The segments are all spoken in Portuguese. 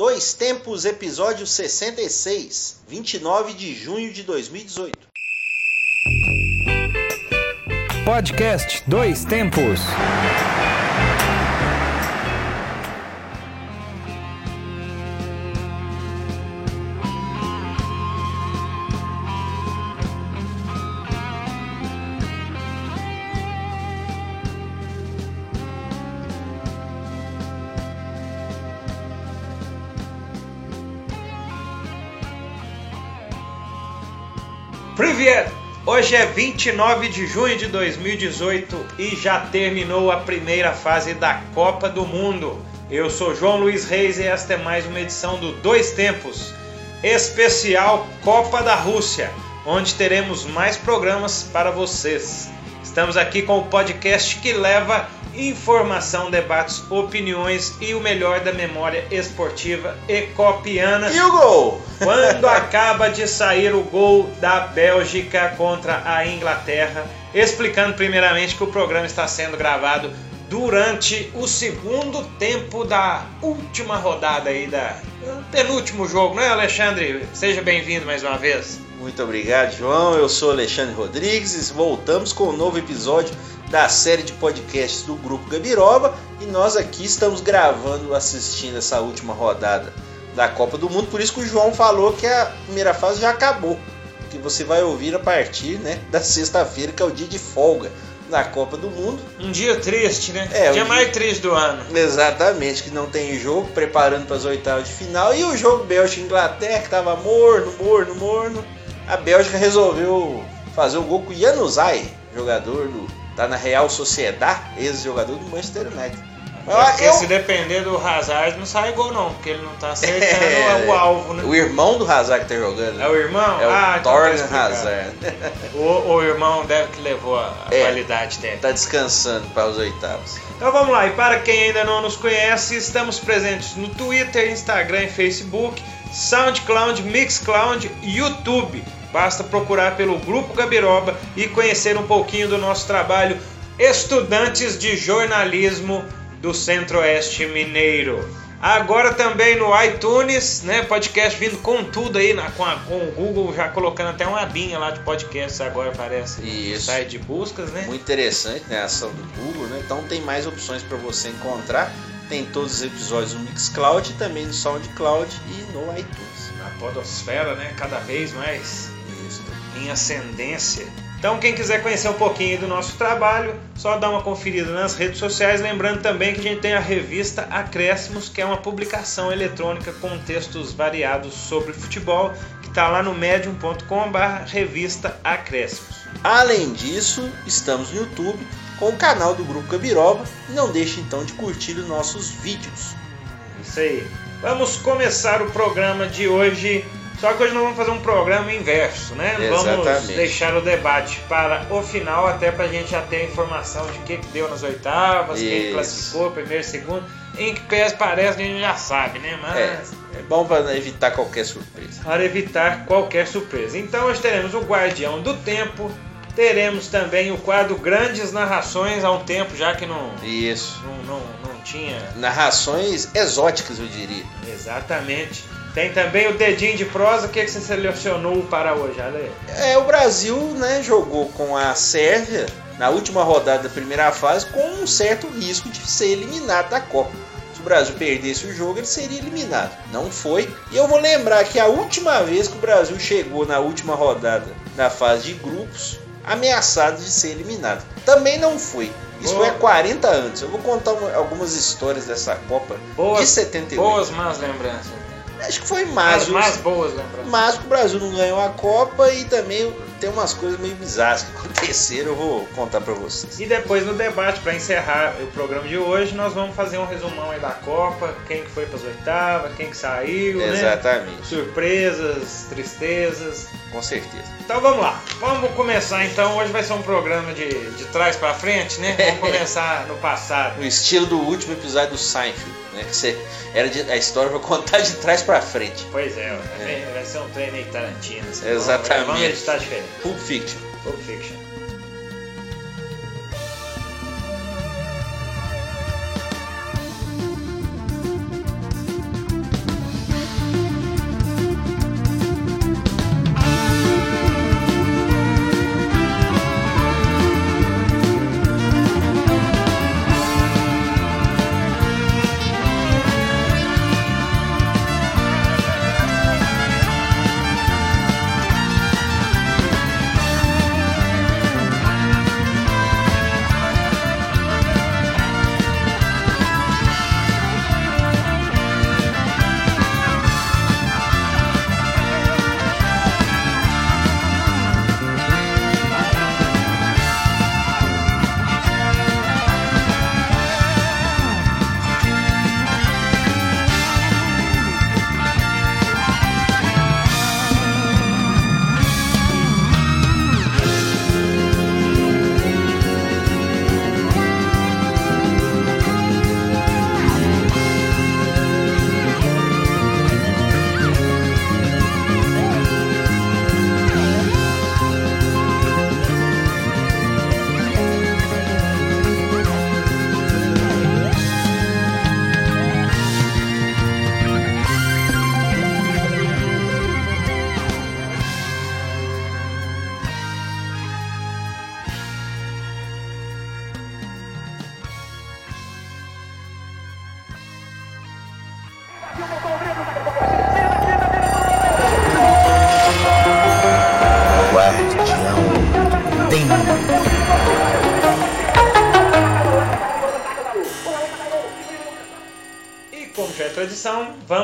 Dois Tempos, episódio 66, 29 de junho de 2018. Podcast Dois Tempos. Hoje é 29 de junho de 2018 e já terminou a primeira fase da Copa do Mundo. Eu sou João Luiz Reis e esta é mais uma edição do Dois Tempos, especial Copa da Rússia, onde teremos mais programas para vocês. Estamos aqui com o podcast que leva informação, debates, opiniões e o melhor da memória esportiva ecopiana. E o gol? Quando acaba de sair o gol da Bélgica contra a Inglaterra, explicando primeiramente que o programa está sendo gravado durante o segundo tempo da última rodada aí da penúltimo jogo, não é, Alexandre? Seja bem-vindo mais uma vez. Muito obrigado, João. Eu sou Alexandre Rodrigues e voltamos com um novo episódio da série de podcasts do Grupo Gabiroba e nós aqui estamos gravando, assistindo essa última rodada da Copa do Mundo. Por isso que o João falou que a primeira fase já acabou, que você vai ouvir a partir né, da sexta-feira, que é o dia de folga da Copa do Mundo. Um dia triste, né? É, o dia um mais triste do ano. Exatamente, que não tem jogo, preparando para as oitavas de final. E o jogo Bélgica-Inglaterra, que estava morno, morno, morno. A Bélgica resolveu fazer o gol com o Januzaj, jogador do tá na Real Sociedade, ex-jogador do Manchester United. Porque Eu- se depender do Hazard não sai gol não, porque ele não tá acertando É, o alvo, né? O irmão do Hazard que tá jogando. É o irmão? É o ah, então tá Torgan. Hazard. O, o irmão deve que levou a É. qualidade técnica. tá descansando para os oitavos. Então vamos lá, e para quem ainda não nos conhece, estamos presentes no Twitter, Instagram e Facebook, SoundCloud, Mixcloud e YouTube. Basta procurar pelo Grupo Gabiroba e conhecer um pouquinho do nosso trabalho Estudantes de Jornalismo do Centro-Oeste Mineiro. Agora também no iTunes, né? Podcast vindo com tudo aí, na- com, a- com o Google já colocando até uma abinha lá de podcasts agora, parece. No Isso. site de buscas, né? Muito interessante, né? A ação do Google, né? Então tem mais opções para você encontrar. Tem todos os episódios no Mixcloud também no SoundCloud e no iTunes. na podosfera, né? Cada vez mais em ascendência. Então, quem quiser conhecer um pouquinho do nosso trabalho, só dá uma conferida nas redes sociais. Lembrando também que a gente tem a revista Acréscimos, que é uma publicação eletrônica com textos variados sobre futebol, que está lá no medium.com/barra revista Acréscimos. Além disso, estamos no YouTube com o canal do Grupo Gabiroba. Não deixe então de curtir os nossos vídeos. Isso aí. Vamos começar o programa de hoje. Só que hoje nós vamos fazer um programa inverso, né? Vamos Exatamente. deixar o debate para o final, até para a gente já ter a informação de o que, que deu nas oitavas, quem Isso. classificou, primeiro, segundo. Em que pés parece que a gente já sabe, né? Mas É, é bom para evitar qualquer surpresa. para evitar qualquer surpresa. Então hoje teremos o Guardião do Tempo, teremos também o quadro Grandes Narrações há um tempo já que não, Isso. não, não, não tinha Narrações exóticas, eu diria. Exatamente. Tem também o dedinho de prosa. O que, que você selecionou para hoje, Ale? É, o Brasil né, jogou com a Sérvia na última rodada da primeira fase com um certo risco de ser eliminado da Copa. Se o Brasil perdesse o jogo, ele seria eliminado. Não foi. E eu vou lembrar que a última vez que o Brasil chegou na última rodada da fase de grupos, ameaçado de ser eliminado. Também não foi. Isso Boa. foi há 40 anos. Eu vou contar uma- algumas histórias dessa Copa de Boas, 78. boas más lembranças. Acho que foi As mais. mais boas lembranças. Mas o Brasil não ganhou a Copa e também tem umas coisas meio bizarras que aconteceram, eu vou contar pra vocês. E depois no debate, para encerrar o programa de hoje, nós vamos fazer um resumão aí da Copa, quem que foi para as oitavas, quem que saiu, né? Exatamente, Surpresas, tristezas. com certeza. Então vamos lá, vamos começar então. Hoje vai ser um programa de, de trás para frente, né? Vamos começar no passado. No estilo do último episódio do Seinfeld, né? Que você, era de- a história pra contar de trás pra frente. Pois é, vai- vai ser um treino aí Tarantino. assim. Exatamente. Vamos editar diferente. Pulp Fiction. Pulp Fiction.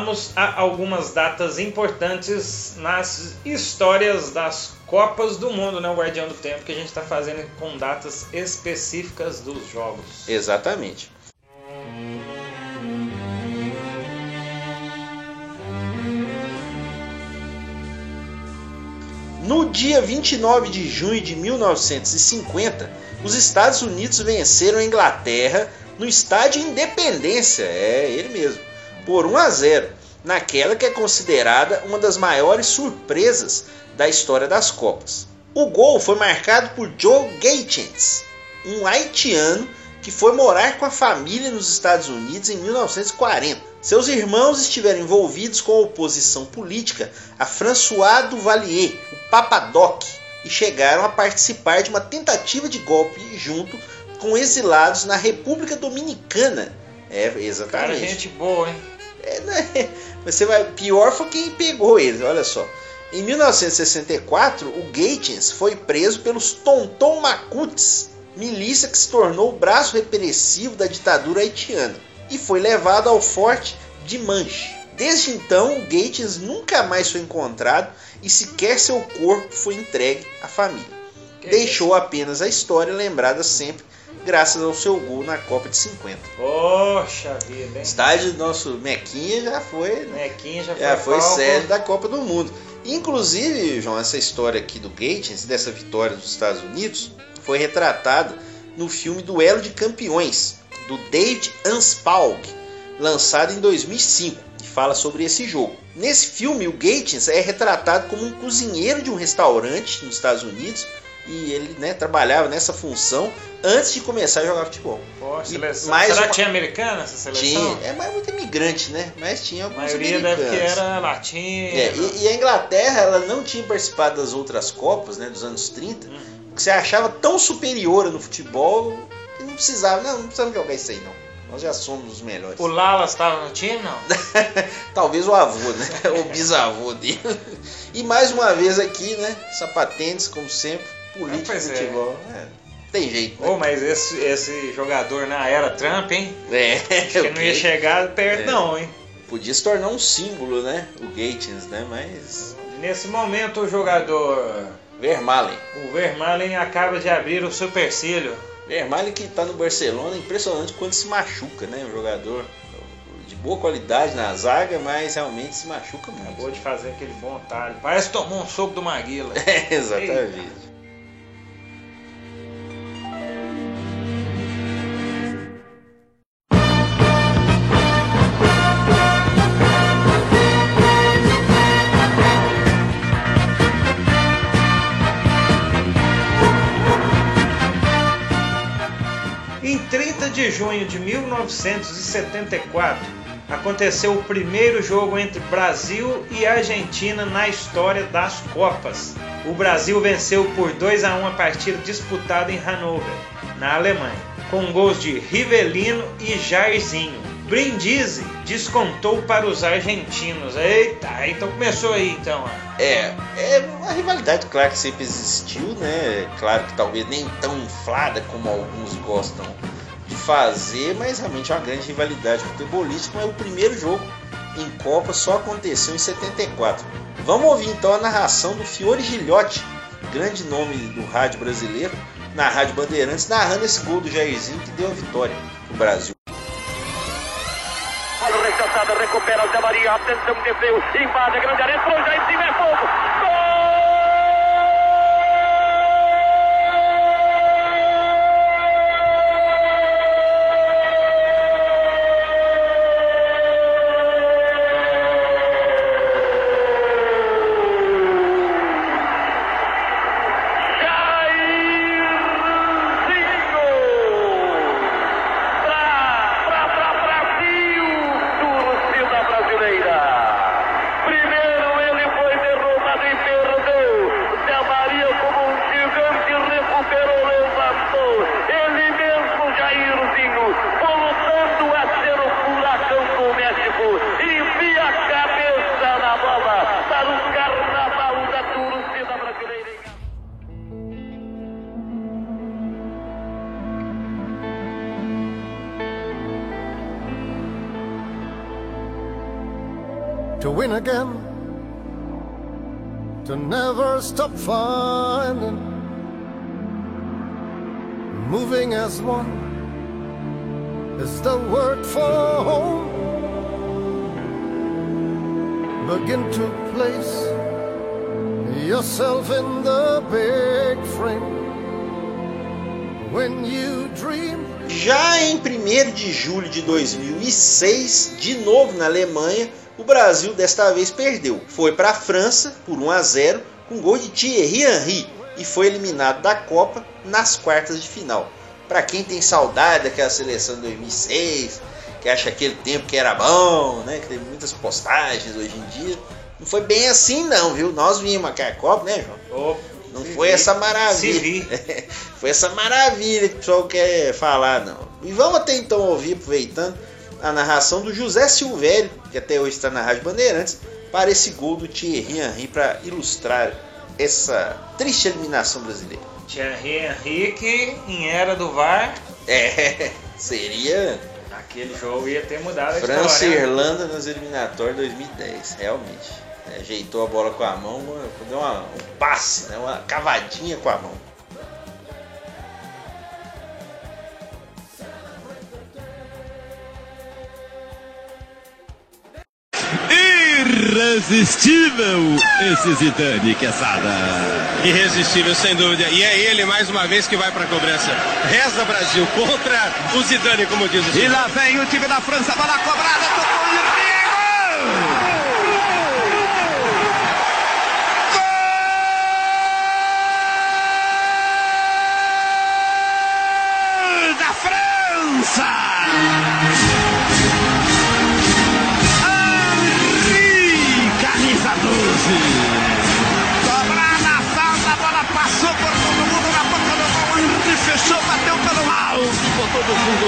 Vamos a algumas datas importantes nas histórias das Copas do Mundo, né? O Guardião do Tempo, que a gente está fazendo com datas específicas dos jogos. Exatamente. No dia 29 de junho de 1950, os Estados Unidos venceram a Inglaterra no estádio Independência, é ele mesmo, por 1 a 0, naquela que é considerada uma das maiores surpresas da história das Copas. O gol foi marcado por Joe Gaetens, um haitiano que foi morar com a família nos Estados Unidos em 1940. Seus irmãos estiveram envolvidos com a oposição política a François Duvalier, o Papadoc, e chegaram a participar de uma tentativa de golpe junto com exilados na República Dominicana. É, exatamente. Cara, gente boa, hein? É, né? Você vai. Pior foi quem pegou eles, olha só. Em 1964, o Gatens foi preso pelos Tonton Macuts, milícia que se tornou o braço repressivo da ditadura haitiana, e foi levado ao forte de Manche. Desde então, o Gatens nunca mais foi encontrado e sequer seu corpo foi entregue à família. Que Deixou apenas a história lembrada sempre graças ao seu gol na Copa de 50. Poxa vida, hein? Estádio do nosso Mequinha já foi, né? Nequinha já foi, Já foi palco. sede da Copa do Mundo. Inclusive, João, essa história aqui do Gatens, dessa vitória dos Estados Unidos, foi retratada no filme Duelo de Campeões, do David Anspalg, lançado em 2005, que fala sobre esse jogo. Nesse filme, o Gatens é retratado como um cozinheiro de um restaurante nos Estados Unidos e ele né, trabalhava nessa função antes de começar a jogar futebol. Pô, seleção. mais Será uma- tinha americana essa seleção? Tinha, é mais muito imigrante, né? Mas tinha A alguns maioria deve que americanos. era latina. É, e, e a Inglaterra ela não tinha participado das outras Copas, né, dos anos 30, Uhum. que você achava tão superior no futebol que não precisava, não, não precisamos jogar isso aí não. Nós já somos os melhores. O Lalas estava no time, não? Talvez o avô, né? o bisavô dele. E mais uma vez aqui, né? Sapatentes, como sempre, política pois de é. futebol. É, tem jeito, né? Ô, mas esse, esse jogador na era Trump, hein? É, Acho que não ia chegar perto, É. não, hein? Podia se tornar um símbolo, né? O Gatens, né? Mas. Nesse momento, o jogador, Vermaelen. o Vermaelen, acaba de abrir o supercílio. Vermaelen que tá no Barcelona, impressionante quando se machuca, né? Um jogador de boa qualidade na zaga, mas realmente se machuca muito. Acabou de fazer aquele bom talho. Parece que tomou um soco do Maguila. É, exatamente. Em de junho de 1974, aconteceu o primeiro jogo entre Brasil e Argentina na história das Copas. O Brasil venceu por 2 a 1 a partida disputada em Hannover, na Alemanha, com gols de Rivelino e Jairzinho. Brindisi descontou para os argentinos. Eita, então começou aí então. É, é uma rivalidade, claro que sempre existiu, né? Claro que talvez nem tão inflada como alguns gostam fazer, mas realmente é uma grande rivalidade futebolística. Mas o primeiro jogo em Copa só aconteceu em 74. Vamos ouvir então a narração do Fiore Gilhote, grande nome do rádio brasileiro, na Rádio Bandeirantes, narrando esse gol do Jairzinho que deu a vitória pro Brasil. Recupera o Zé Maria. Atenção, desceu, invade a grande área, entrou cima, é fogo. Jairzinho! To win again, to never stop finding, moving as one is the word for home. Begin to place yourself in the big frame when you dream. Já em 1 de julho de 2006, de novo na Alemanha, o Brasil desta vez perdeu. Foi para a França por 1 a 0 com gol de Thierry Henry e foi eliminado da Copa nas quartas de final. Para quem tem saudade daquela seleção de 2006, que acha aquele tempo que era bom, né, que teve muitas postagens hoje em dia, não foi bem assim não, viu? Nós vimos aquela Copa, né, João? Ô, Não foi vi. essa maravilha. vi. foi essa maravilha que o pessoal quer falar, não. E vamos até então ouvir, aproveitando, a narração do José Silvério, que até hoje está na Rádio Bandeirantes, para esse gol do Thierry Henry para ilustrar essa triste eliminação brasileira. Thierry Henry que em era do VAR, É, seria aquele jogo ia ter mudado a França e história. né? Irlanda nas eliminatórias 2010, realmente. Ajeitou a bola com a mão, deu uma- um passe, né, uma cavadinha com a mão. Irresistível esse Zidane, Quesada. Irresistível, sem dúvida. E é ele, mais uma vez, que vai para a cobrança. Reza Brasil contra o Zidane, como diz o E lá vem o time da França, bola cobrada,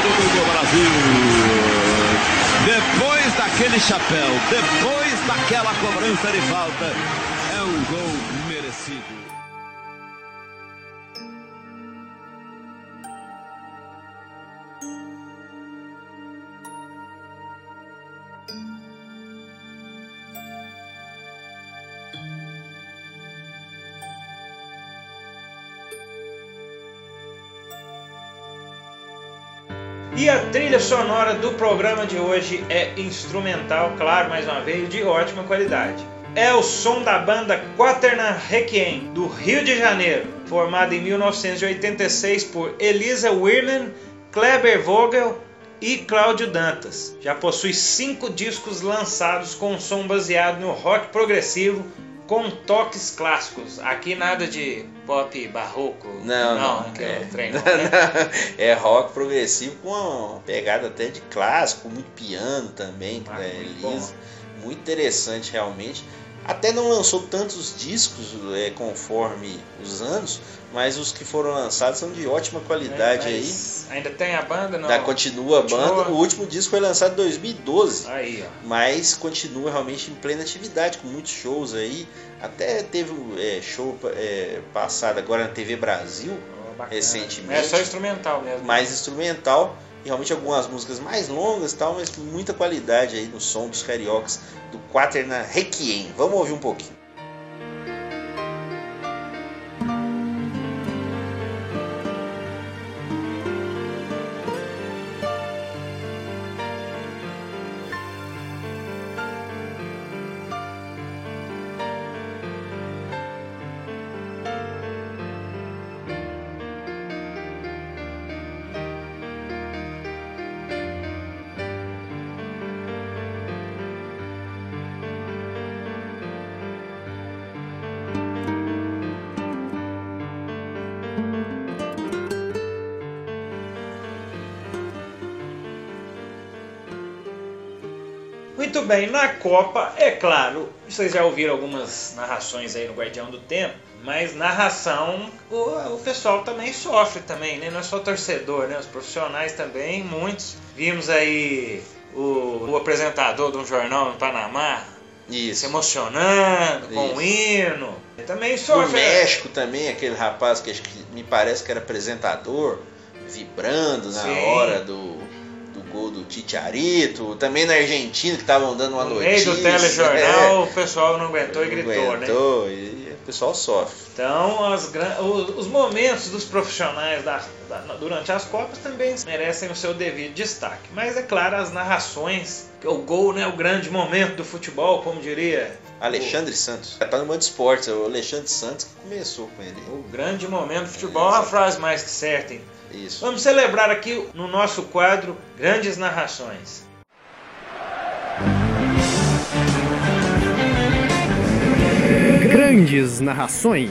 do Brasil. Depois daquele chapéu, depois daquela cobrança de falta, é um gol merecido. E a trilha sonora do programa de hoje é instrumental, claro, mais uma vez, de ótima qualidade. É o som da banda Quaterna Requiem, do Rio de Janeiro, formada em 1986 por Elisa Wirman, Kleber Vogel e Cláudio Dantas. Já possui cinco discos lançados com som baseado no rock progressivo com toques clássicos. Aqui nada de pop barroco. Não, não. que é, eu treino, né? é rock progressivo com uma pegada até de clássico, muito piano também, Ah, da muito. Elisa. Muito interessante realmente. Até não lançou tantos discos é, conforme os anos, mas os que foram lançados são de ótima qualidade aí. Mas Ainda tem a banda? Não. Da continua a Continua. banda. O último disco foi lançado em 2012. Aí, ó. mas continua realmente em plena atividade, com muitos shows aí. Até teve é, show é, passado agora na TV Brasil, bacana. Recentemente. É só instrumental mesmo. mais instrumental. E realmente algumas músicas mais longas e tal, mas com muita qualidade aí no som dos cariocas do Quaterna Requiem. Vamos ouvir um pouquinho. Muito bem, na Copa, é claro, vocês já ouviram algumas narrações aí no Guardião do Tempo, mas narração o, o pessoal também sofre também, né? Não é só torcedor, né? Os profissionais também, muitos. Vimos aí o, o apresentador de um jornal no Panamá se Isso. emocionando com o hino. Ele também sofre. México também, aquele rapaz que, me parece que era apresentador, vibrando na Sim. hora do gol do Titiarito, também na Argentina que estavam dando uma No notícia. meio do telejornal, é, o pessoal não aguentou e gritou, né? aguentou, e o pessoal sofre. Então, as os, os momentos dos profissionais da- da- durante as Copas também merecem o seu devido destaque. Mas, é claro, as narrações, que o gol, né, o grande momento do futebol, como diria Alexandre Santos. Tá no Mundo Esportes, é o Alexandre Santos que começou com ele. o grande momento do futebol, é uma frase mais que certa. hein? Isso. Vamos celebrar aqui no nosso quadro Grandes Narrações. Grandes narrações.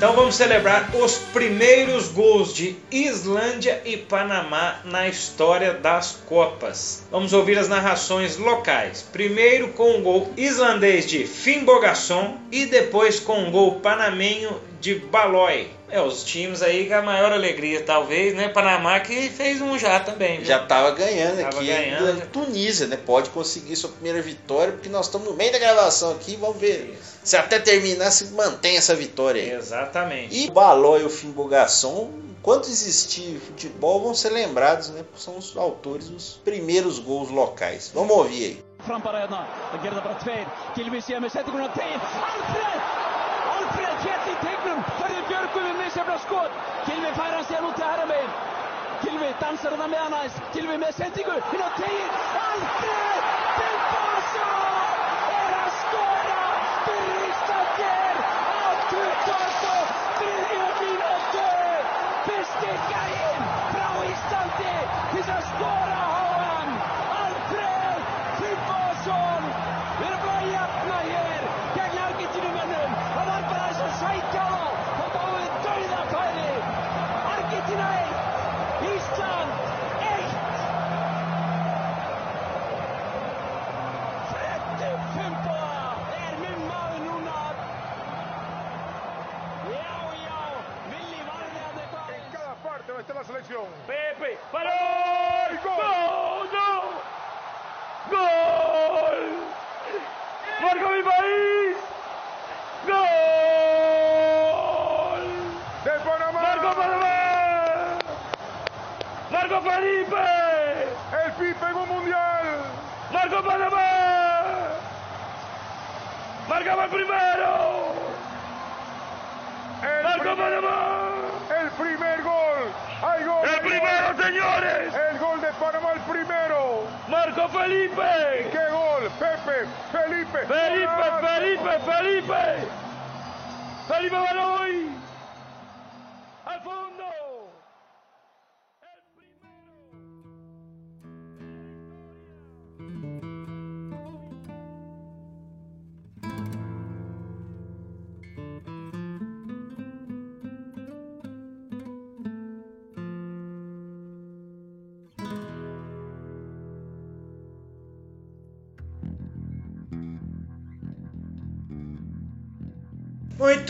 Então vamos celebrar os primeiros gols de Islândia e Panamá na história das Copas. Vamos ouvir as narrações locais. Primeiro com o gol islandês de Finnbogason e depois com o gol panamenho de Balói. É, os times aí com a maior alegria, talvez, né? Panamá que fez um já também. viu? Já tava ganhando Tava aqui. ganhando. Tunísia, né? Pode conseguir sua primeira vitória, porque nós estamos no meio da gravação aqui. Vamos ver se até terminar se mantém essa vitória aí. Exatamente. E o Baló e o Fimbogação, enquanto existir futebol, vão ser lembrados, né? São os autores dos primeiros gols locais. Vamos ouvir aí. fram tveir. Alfred! Alfred Misjafna skot. Gilvi fær hann síðan út til hæra megin. Gilvi dansar hann með hann aðeins. Gilvi með settingu. Hinn á tegin. Alfred! Selección. Pepe, paró, gol, gol, gol, marca mi país, gol, De Panamá. Marco Panamá, Marco Felipe, El Pipe en un mundial. Marco Panamá, marcaba el primero, El, Marco Panamá, el primer gol. Hay gol. el primero señores, El gol de Panamá, el primero. Marco Felipe. ¡Qué gol! Pepe, Felipe. Felipe. Felipe, Felipe. Felipe Baloy.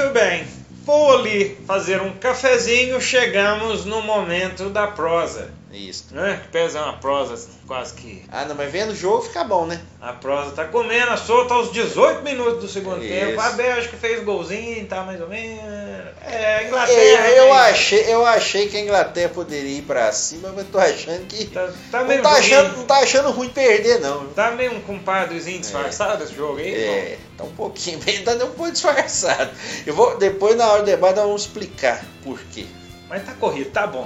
Muito bem. Vou ali fazer um cafezinho, chegamos no momento da prosa. Isso. Né? Que pesa uma prosa quase que. Ah, não, mas vendo o jogo fica bom, né? A prosa tá comendo a solta aos 18 minutos do segundo Isso. tempo. A Bélgica fez golzinho, tá mais ou menos. É, Inglaterra. Eu, eu né? achei, eu achei que a Inglaterra poderia ir pra cima, mas tô achando que. Tá, tá não, tá ruim. achando, não tá achando ruim perder, não. Tá meio um compadrezinho disfarçado esse jogo aí? É, tá um pouquinho, bem, tá um pouco disfarçado. Eu vou, depois na hora do debate nós vamos explicar por quê. Mas tá corrido, tá bom.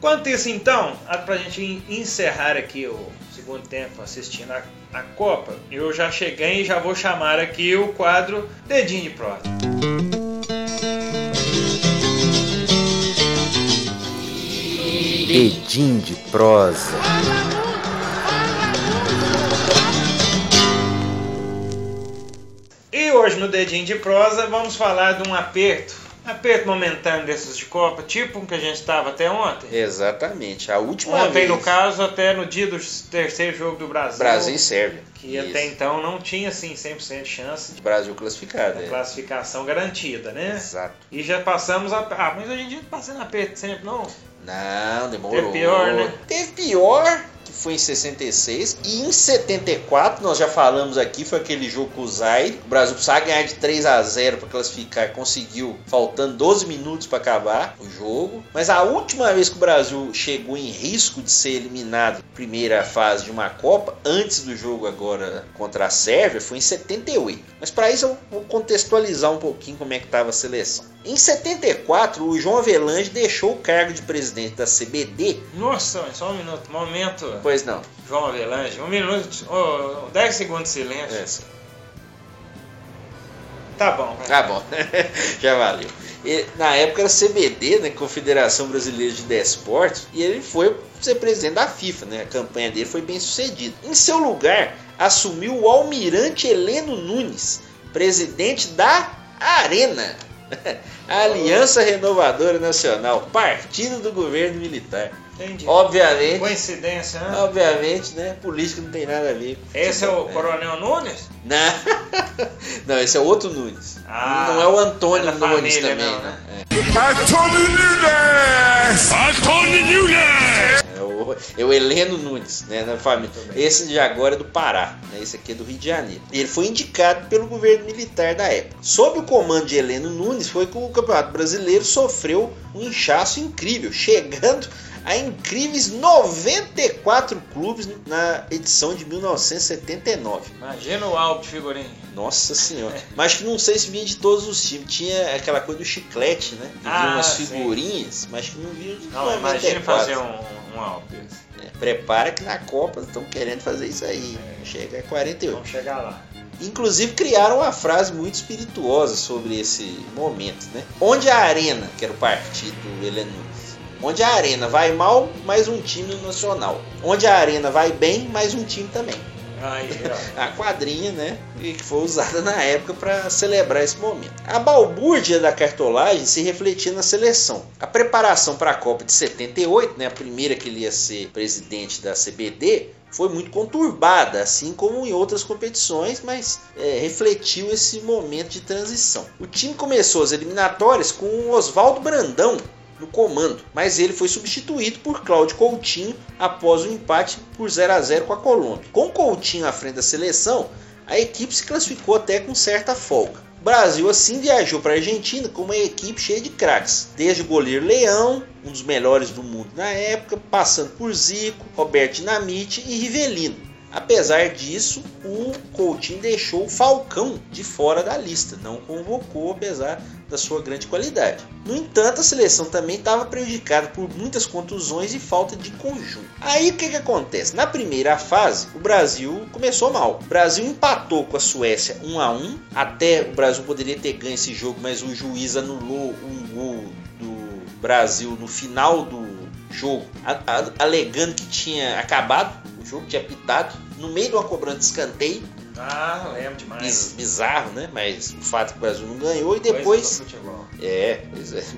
Quanto isso então, a- pra gente en- encerrar aqui o segundo tempo assistindo a, a Copa, eu já cheguei e já vou chamar aqui o quadro Dedinho de Prosa. Edim de prosa. E hoje no Dedinho de Prosa vamos falar de um aperto, aperto momentâneo desses de Copa, tipo um que a gente estava até ontem. Exatamente. A última Ontem, vez. no caso, até no dia do terceiro jogo do Brasil. Brasil e Sérvia. Que Isso. até então não tinha assim 100% de chance de Brasil classificado. é. classificação garantida, né? Exato. E já passamos a. Ah, mas hoje em dia não passa na aperto sempre, não. Não, demorou. Teve pior, né? Teve pior, que foi em 66. E em 74, nós já falamos aqui, foi aquele jogo com o Zaire. O Brasil precisava ganhar de 3 a 0 para classificar. Conseguiu, faltando 12 minutos para acabar o jogo. Mas a última vez que o Brasil chegou em risco de ser eliminado na primeira fase de uma Copa, antes do jogo agora contra a Sérvia, foi em 78. Mas para isso eu vou contextualizar um pouquinho como é que estava a seleção. Em 74, o João Avelange deixou o cargo de presidente da CBD. Nossa, só um minuto. Momento. Pois não. João Avelange. Um minuto. Oh, 10 segundos de silêncio. É. Tá bom. Tá bom, já valeu. E, na época era CBD, né, Confederação Brasileira de Desportos, e ele foi ser presidente da FIFA, né? A campanha dele foi bem sucedida. Em seu lugar, assumiu o almirante Heleno Nunes, presidente da Arena, a Aliança Renovadora Nacional, partido do governo militar. Entendi. Obviamente, Coincidência, né? obviamente, né? Política não tem nada a ver. com Esse é o né? Coronel Nunes? Não. não, esse é outro Nunes. Ah, não é o Antônio é da Nunes família, também, não, né? né? Antônio Nunes! Antônio Nunes! É o, é o Heleno Nunes, né, na família. Esse de agora é do Pará, né, esse aqui é do Rio de Janeiro. Ele foi indicado pelo governo militar da época. Sob o comando de Heleno Nunes, foi que o Campeonato Brasileiro sofreu um inchaço incrível, chegando a incríveis 94 clubes na edição de 1979. Imagina o álbum de figurinha. Nossa senhora. Mas que não sei se vinha de todos os times. Tinha aquela coisa do chiclete, né? Que vinha Ah, umas sim. figurinhas, mas que não vinha de Não, 94. imagina fazer um, um álbum desse. É, prepara que na Copa estão querendo fazer isso aí. Chega a 48. Vamos chegar lá. Inclusive criaram uma frase muito espirituosa sobre esse momento, né? Onde a arena, que era o partido do Heleno Nunes, onde a arena vai mal, mais um time nacional. Onde a arena vai bem, mais um time também. A quadrinha, né? Que foi usada na época para celebrar esse momento. A balbúrdia da cartolagem se refletia na seleção. A preparação para a Copa de 78, né? A primeira que ele ia ser presidente da CBD, foi muito conturbada, assim como em outras competições, mas é, refletiu esse momento de transição. O time começou as eliminatórias com o Oswaldo Brandão no comando, mas ele foi substituído por Cláudio Coutinho após o empate por 0 a 0 com a Colômbia. Com Coutinho à frente da seleção, a equipe se classificou até com certa folga. O Brasil assim viajou para a Argentina com uma equipe cheia de craques, desde o goleiro Leão, um dos melhores do mundo na época, passando por Zico, Roberto Dinamite e Rivelino. Apesar disso, o Coutinho deixou o Falcão de fora da lista, não convocou apesar da sua grande qualidade. No entanto, a seleção também estava prejudicada por muitas contusões e falta de conjunto. Aí o que, que acontece? Na primeira fase, o Brasil começou mal. O Brasil empatou com a Suécia 1 a 1 Até o Brasil poderia ter ganho esse jogo, mas o juiz anulou um gol do Brasil no final do jogo, alegando que tinha acabado o jogo, tinha pitado, no meio de uma cobrança de escanteio. Ah, lembro demais. Biz- bizarro, né? Mas o fato que o Brasil não ganhou e depois. É, pois é.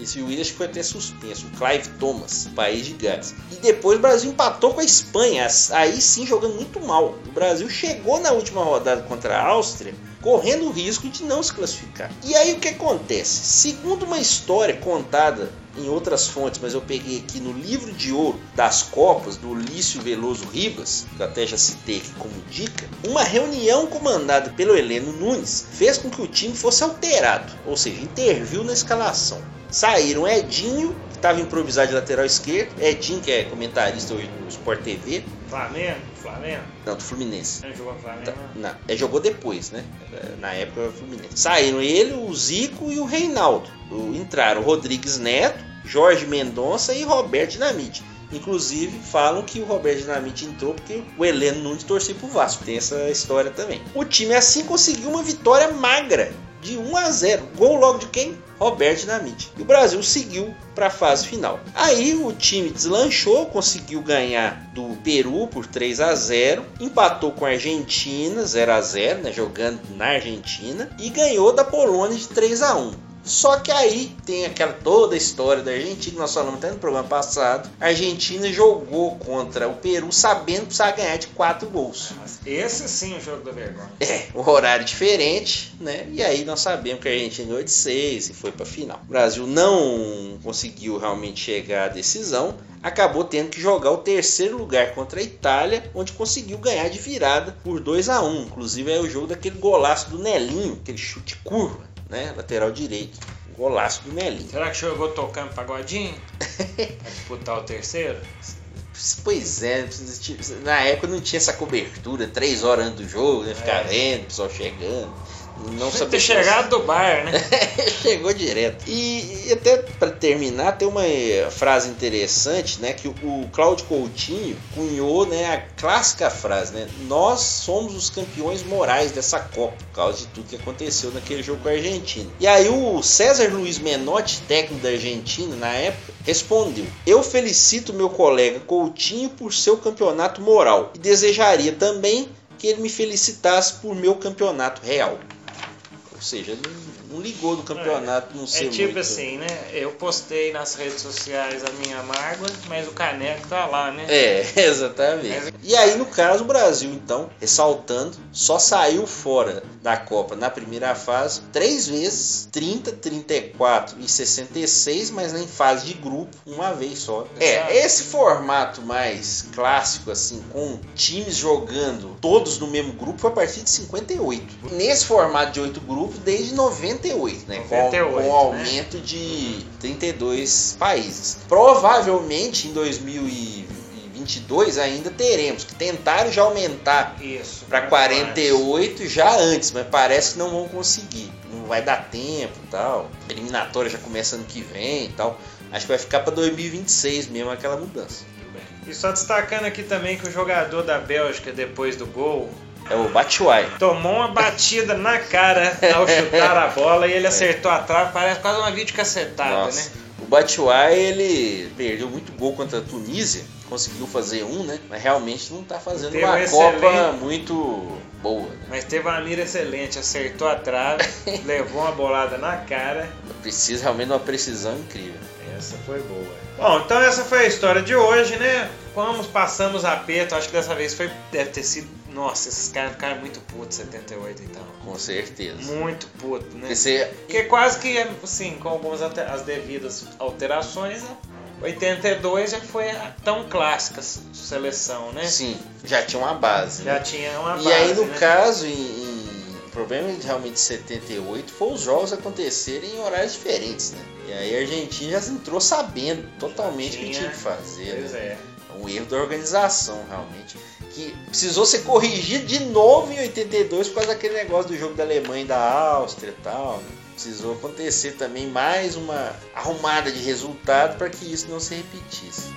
Esse Williams foi até suspenso, o Clive Thomas, país de Gales. E depois o Brasil empatou com a Espanha, aí sim jogando muito mal. O Brasil chegou na última rodada contra a Áustria, correndo o risco de não se classificar. E aí o que acontece? Segundo uma história contada em outras fontes, mas eu peguei aqui no livro de ouro das Copas, do Lício Veloso Ribas, que eu até já citei aqui como dica, uma reunião comandada pelo Heleno Nunes fez com que o time fosse alterado, ou seja, interviu na escalação. Saíram Edinho, que estava improvisado de lateral esquerdo, Edinho, que é comentarista hoje no Sport TV, Flamengo? Flamengo? não, do Fluminense. Ele jogou no Flamengo? Tá, não, é, jogou depois, né? É, Na época era o Fluminense. Saíram ele, o Zico e o Reinaldo. Entraram Rodrigues Neto, Jorge Mendonça e Roberto Dinamite. Inclusive falam que o Roberto Dinamite entrou porque o Heleno Nunes torcia pro Vasco. Tem essa história também. O time assim conseguiu uma vitória magra de 1 a 0. Gol logo de quem? Roberto Dinamite. E o Brasil seguiu para a fase final. Aí o time deslanchou, conseguiu ganhar do Peru por 3 a 0, empatou com a Argentina 0 a 0, né, jogando na Argentina e ganhou da Polônia de 3 a 1. Só que aí tem aquela toda a história da Argentina, nós falamos até no programa passado. A Argentina jogou contra o Peru sabendo que precisava ganhar de 4 gols. Esse sim é o jogo da vergonha. É, o horário diferente, né? E aí nós sabemos que a Argentina ganhou de 6 e foi para final. O Brasil não conseguiu realmente chegar à decisão, acabou tendo que jogar o terceiro lugar contra a Itália, onde conseguiu ganhar de virada por 2 a 1 Inclusive é o jogo daquele golaço do Nelinho, aquele chute curva né? Lateral direito. Golaço do Nelinho. Será que jogou tocando pagodinho? pra disputar o terceiro? Pois é, na época não tinha essa cobertura, três horas antes do jogo, né? Ficar é. vendo, o pessoal chegando não sabia ter chegado do bar, né? Chegou direto. E, e até para terminar, tem uma eh, frase interessante, né? Que o, o Cláudio Coutinho cunhou, né? A clássica frase, né? Nós somos os campeões morais dessa Copa, por causa de tudo que aconteceu naquele jogo com a Argentina. E aí o César Luiz Menotti, técnico da Argentina na época, respondeu: Eu felicito meu colega Coutinho por seu campeonato moral e desejaria também que ele me felicitasse por meu campeonato real. Seja, não, não ligou do campeonato é, não ser É tipo muito... assim, né? Eu postei nas redes sociais a minha mágoa, mas o caneco tá lá, né? É, exatamente. Mas... E aí, no caso, o Brasil, então, ressaltando, só saiu fora da Copa na primeira fase três vezes, 30, 34 e 66, mas em fase de grupo, uma vez só. É, esse formato mais clássico, assim, com times jogando todos no mesmo grupo, foi a partir de 58. Nesse formato de oito grupos, desde 98, né? 98, com, com um aumento né? de 32 países. Provavelmente em 2022 ainda teremos que tentar já aumentar para 48 já antes, mas parece que não vão conseguir. Não vai dar tempo, tal. A eliminatória já começa ano que vem, e tal. Acho que vai ficar para 2026 mesmo aquela mudança. E só destacando aqui também que o jogador da Bélgica depois do gol é o Batshuayi. Tomou uma batida na cara ao chutar a bola e ele acertou a trave, parece quase uma vídeo cacetada, né? O Batshuayi, ele perdeu muito gol contra a Tunísia, conseguiu fazer um, né? Mas realmente não tá fazendo teve uma um Copa muito boa. Né? Mas teve uma mira excelente, acertou a trave, levou uma bolada na cara. Precisa realmente de uma precisão incrível. Essa foi boa. Bom, então essa foi a história de hoje, né? Vamos, passamos aperto, acho que dessa vez foi, deve ter sido nossa, esses caras ficaram muito putos 78 então. Com certeza. Muito puto, né? Porque, você... Porque quase que, assim, com algumas as devidas alterações, 82 já foi a tão clássica seleção, né? Sim, já tinha uma base. Já né? tinha uma base. E aí, no né? caso, em, em, o problema de realmente 78 foi os jogos acontecerem em horários diferentes, né? E aí a Argentina já entrou sabendo totalmente o que tinha que fazer. Pois né? é. Um erro da organização, realmente que precisou ser corrigido de novo em 82 por causa daquele negócio do jogo da Alemanha e da Áustria e tal. Né? Precisou acontecer também mais uma arrumada de resultado para que isso não se repetisse.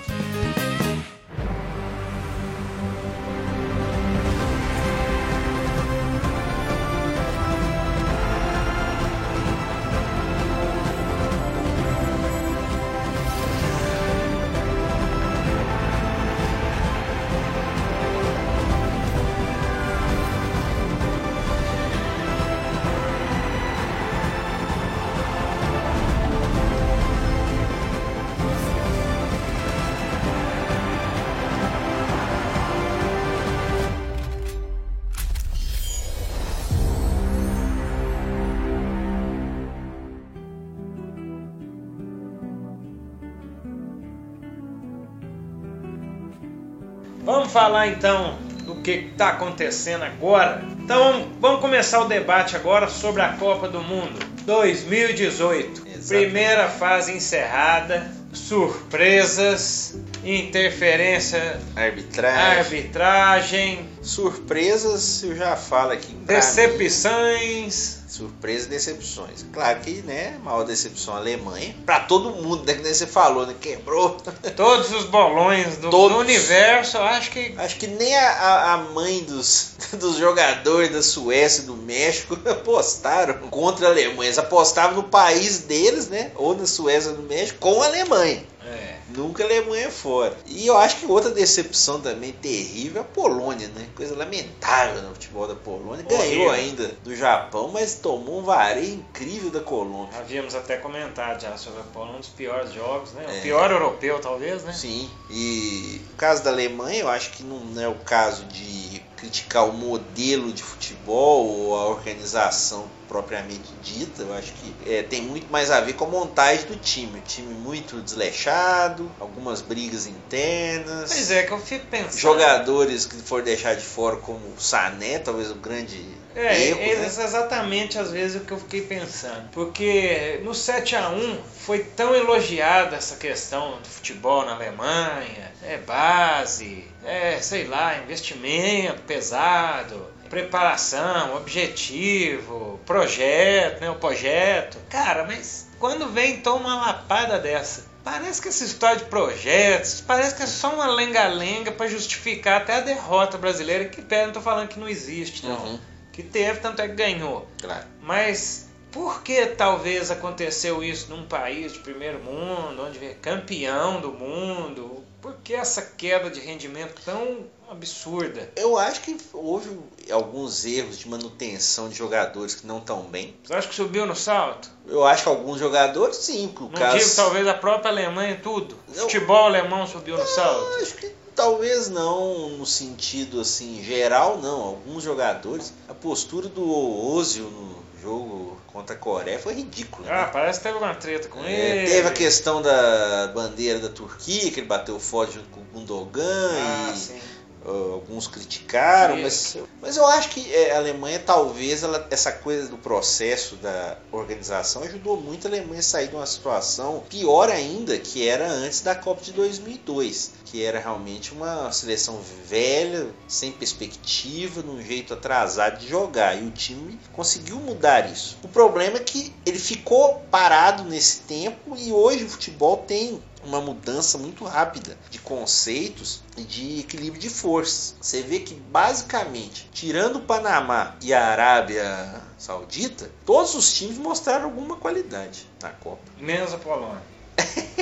Falar então do que está acontecendo agora. Então vamos começar o debate agora sobre a Copa do Mundo 2018. Exatamente. Primeira fase encerrada, surpresas, interferência, arbitragem, arbitragem surpresas, eu já falo aqui. Decepções. Surpresas e decepções. Claro que, né, maior decepção a Alemanha. Pra todo mundo, né, que nem você falou, né, quebrou. Todos os bolões do, do universo, acho que... Acho que nem a, a mãe dos, dos jogadores da Suécia e do México apostaram contra a Alemanha. Eles apostavam no país deles, né, ou na Suécia ou no México, com a Alemanha. É. Nunca a Alemanha fora. E eu acho que outra decepção também terrível é a Polônia, né? Coisa lamentável no futebol da Polônia. Ganhou ainda do Japão, mas tomou um vareio incrível da Colômbia. Havíamos até comentado já sobre a Polônia, um dos piores jogos, né? É. O pior europeu, talvez, né? Sim, e o caso da Alemanha, eu acho que não é o caso de criticar o modelo de futebol ou a organização propriamente dita. Eu acho que é, tem muito mais a ver com a montagem do time. O time muito desleixado, algumas brigas internas. Pois é, que eu fico pensando. Jogadores que foram deixar de fora, como o Sané, talvez o grande É, erro. é né? exatamente às vezes o que eu fiquei pensando. Porque no 7 a 1 foi tão elogiada essa questão do futebol na Alemanha, é base, é, sei lá, investimento pesado, preparação, objetivo, projeto, né, o projeto. Cara, mas quando vem toma uma lapada dessa, Parece que essa história de projetos, parece que é só uma lenga-lenga para justificar até a derrota brasileira, que pera, não tô falando que não existe, não. Uhum, Que teve, tanto é que ganhou. claro. Mas por que talvez aconteceu isso num país de primeiro mundo, onde é campeão do mundo? Por que essa queda de rendimento tão absurda? Eu acho que houve alguns erros de manutenção de jogadores que não estão bem. Você acha que subiu no salto? Eu acho que alguns jogadores, sim. Não caso... digo talvez a própria Alemanha tudo. Não. Futebol alemão subiu no salto. Eu acho que talvez não no sentido assim geral, não. Alguns jogadores, a postura do Ozil no jogo contra a Coreia foi ridícula. Ah, né? parece que teve uma treta com É, ele. teve a questão da bandeira da Turquia, que ele bateu forte junto com o Gundogan Ah, e sim. Uh, alguns criticaram, mas, mas eu acho que é, a Alemanha, talvez, ela- essa coisa do processo da organização ajudou muito a Alemanha a sair de uma situação pior ainda que era antes da Copa de 2002, que era realmente uma seleção velha, sem perspectiva, num jeito atrasado de jogar, e o time conseguiu mudar isso. O problema é que ele ficou parado nesse tempo e hoje o futebol tem uma mudança muito rápida de conceitos e de equilíbrio de forças. Você vê que basicamente, tirando o Panamá e a Arábia Saudita, todos os times mostraram alguma qualidade na Copa. Menos a Polônia.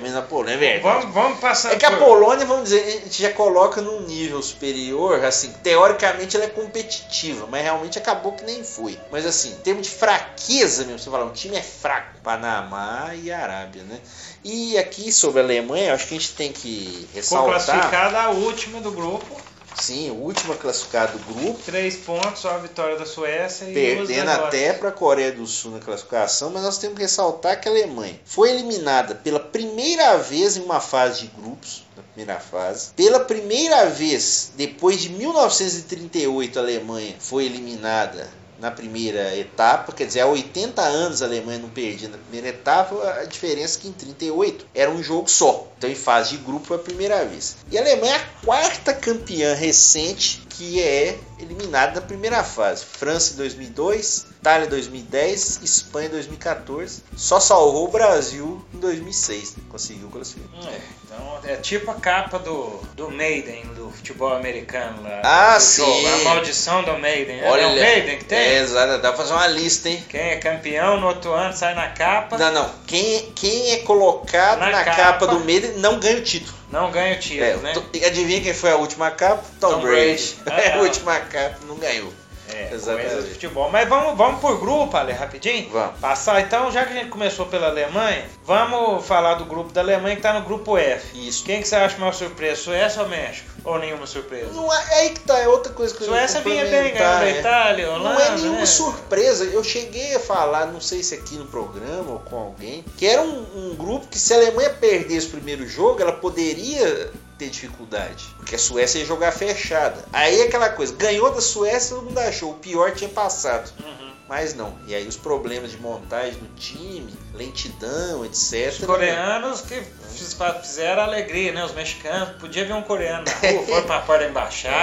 Menos a Polônia, é verdade. Vamos, vamos passar É que a Polônia, vamos dizer, a gente já coloca num nível superior, assim, teoricamente ela é competitiva, mas realmente acabou que nem foi. Mas assim, em termos de fraqueza mesmo, você fala, um time é fraco, Panamá e Arábia, né? E aqui sobre a Alemanha, acho que a gente tem que ressaltar, classificada a última do grupo. Sim, o último classificado do grupo, Três pontos, só a vitória da Suécia e perdendo até para a Coreia do Sul na classificação, mas nós temos que ressaltar que a Alemanha foi eliminada pela primeira vez em uma fase de grupos, na primeira fase. Pela primeira vez, depois de 1938, a Alemanha foi eliminada na primeira etapa, quer dizer, há 80 anos a Alemanha não perdia na primeira etapa, a diferença é que em 38 era um jogo só. Então em fase de grupo foi a primeira vez. E a Alemanha é a quarta campeã recente que é eliminada na primeira fase. França em 2002, Itália em 2010, Espanha em 2014. Só salvou o Brasil em 2006, né? conseguiu classificar. É, então é tipo a capa do, do Maiden, do futebol americano lá. Ah, sim. jogo, a maldição do Maiden. é o Maiden que tem? É, exato, dá pra fazer uma lista, hein? Quem é campeão no outro ano sai na capa, Não, não. Quem, quem é colocado Na na, capa. capa, do Maiden não ganha o título. não ganha o título, É, né? Adivinha quem foi a última capa? Tom, Tom Brady. Brady. É, Ah. a última capa não ganhou. É, Exatamente. coisas de futebol. Mas vamos, vamos por grupo, Ale, rapidinho? Vamos. Passar, então, já que a gente começou pela Alemanha, vamos falar do grupo da Alemanha que tá no grupo F. Isso. Quem que você acha maior surpresa, Suécia ou México? Ou nenhuma surpresa? Não é, é aí que tá, é outra coisa que eu ia Suécia vinha bem, da é. Itália, Holanda, Não é nenhuma né? surpresa. Eu cheguei a falar, não sei se aqui no programa ou com alguém, que era um, um grupo que se a Alemanha perdesse o primeiro jogo, ela poderia ter dificuldade. Porque a Suécia ia jogar fechada. Aí é aquela coisa, ganhou da Suécia, todo mundo achou. O pior tinha passado. Uhum. Mas não. E aí os problemas de montagem do time, lentidão, etc. Os coreanos que fiz- fizeram alegria, né? Os mexicanos. Podia ver um coreano na rua, foi pra porta da embaixada,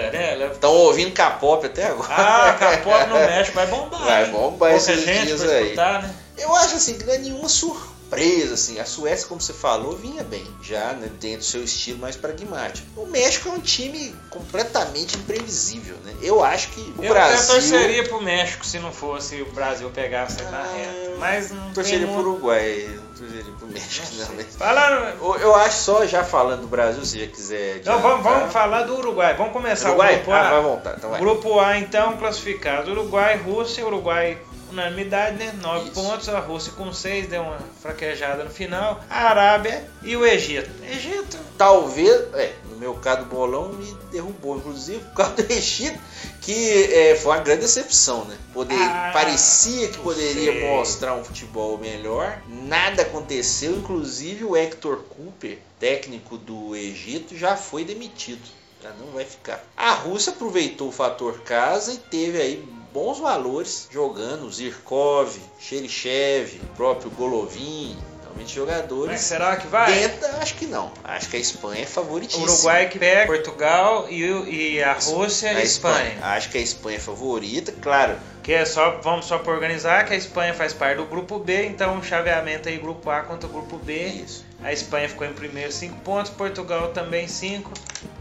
É. né? Estão ouvindo K-pop até agora. Ah, K-pop no México vai bombar. Vai bombar esses gente dias aí. escutar, né? Eu acho assim que não é nenhuma surpresa surpresa, assim. A Suécia, como você falou, vinha bem, já né, dentro do seu estilo mais pragmático. O México é um time completamente imprevisível, né? Eu acho que o eu, Brasil... eu torceria pro México se não fosse o Brasil pegasse na Ah, reta. Mas não torceria tem pro Uruguai, não torceria pro México, Não não. mas- Eu- acho só, já falando do Brasil, se já quiser... Então vamos, vamos falar do Uruguai. Vamos começar Uruguai? o grupo Ah, A. vai voltar, então vai. Grupo A, então, classificado. Uruguai, Rússia. Uruguai, unanimidade, né? Nove Isso. pontos. A Rússia com seis, deu uma fraquejada no final. A Arábia e o Egito. Egito, talvez, é, no meu caso do bolão me derrubou, inclusive por causa do Egito, que é, foi uma grande decepção, né? Poder, Ah, parecia que poderia sei. mostrar um futebol melhor, nada aconteceu, inclusive o Hector Cooper, técnico do Egito, já foi demitido. Já não vai ficar. A Rússia aproveitou o fator casa e teve aí bons valores jogando Zirkov, Xerichev, o próprio Golovin, realmente jogadores mas será que vai? Dentro, acho que não. Acho que a Espanha é favoritíssima. Uruguai que pega Portugal e, e a Rússia e a Espanha. Acho que a Espanha é favorita, claro. Que é só, vamos só para organizar que a Espanha faz parte do grupo B, então o chaveamento aí grupo A contra o grupo B. Isso. A Espanha ficou em primeiro 5 pontos, Portugal também 5,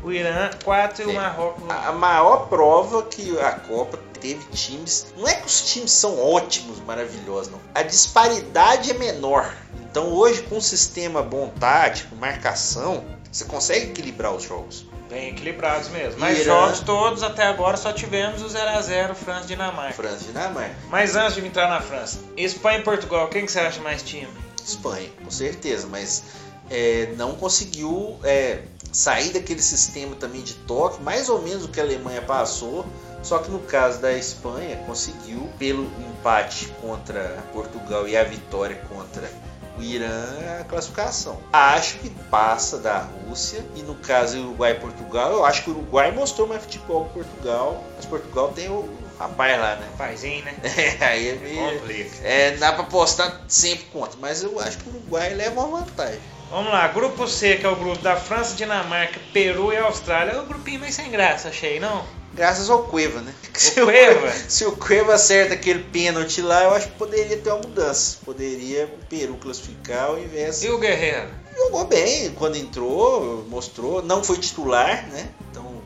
o Irã 4 e o É. Marrocos a maior prova que a Copa teve times. Não é que os times são ótimos, maravilhosos, não. A disparidade é menor. Então hoje, com um sistema bom tático, marcação, você consegue equilibrar os jogos. bem equilibrados mesmo. Mas Irã. jogos todos até agora só tivemos o 0x0 França e Dinamarca. França e Dinamarca. Mas antes de entrar na França, Espanha e Portugal, quem que você acha mais time? Espanha, com certeza, mas é, não conseguiu é, sair daquele sistema também de toque, mais ou menos o que a Alemanha passou. Só que no caso da Espanha, conseguiu, pelo empate contra Portugal e a vitória contra o Irã, a classificação. Acho que passa da Rússia, e no caso Uruguai e Portugal, eu acho que o Uruguai mostrou mais futebol que Portugal, mas Portugal tem o rapaz lá, né? Paizinho, né? É, aí é meio- Complica. é, dá pra apostar sempre contra, mas eu acho que o Uruguai leva uma vantagem. Vamos lá, grupo C, que é o grupo da França, Dinamarca, Peru e Austrália. É um grupinho meio sem graça, achei, não? Graças ao Cueva, né? Se Cueva? se o Cueva acerta aquele pênalti lá, eu acho que poderia ter uma mudança. Poderia o Peru classificar ao invés. E o Guerreiro? Jogou bem quando entrou, mostrou. Não foi titular, né?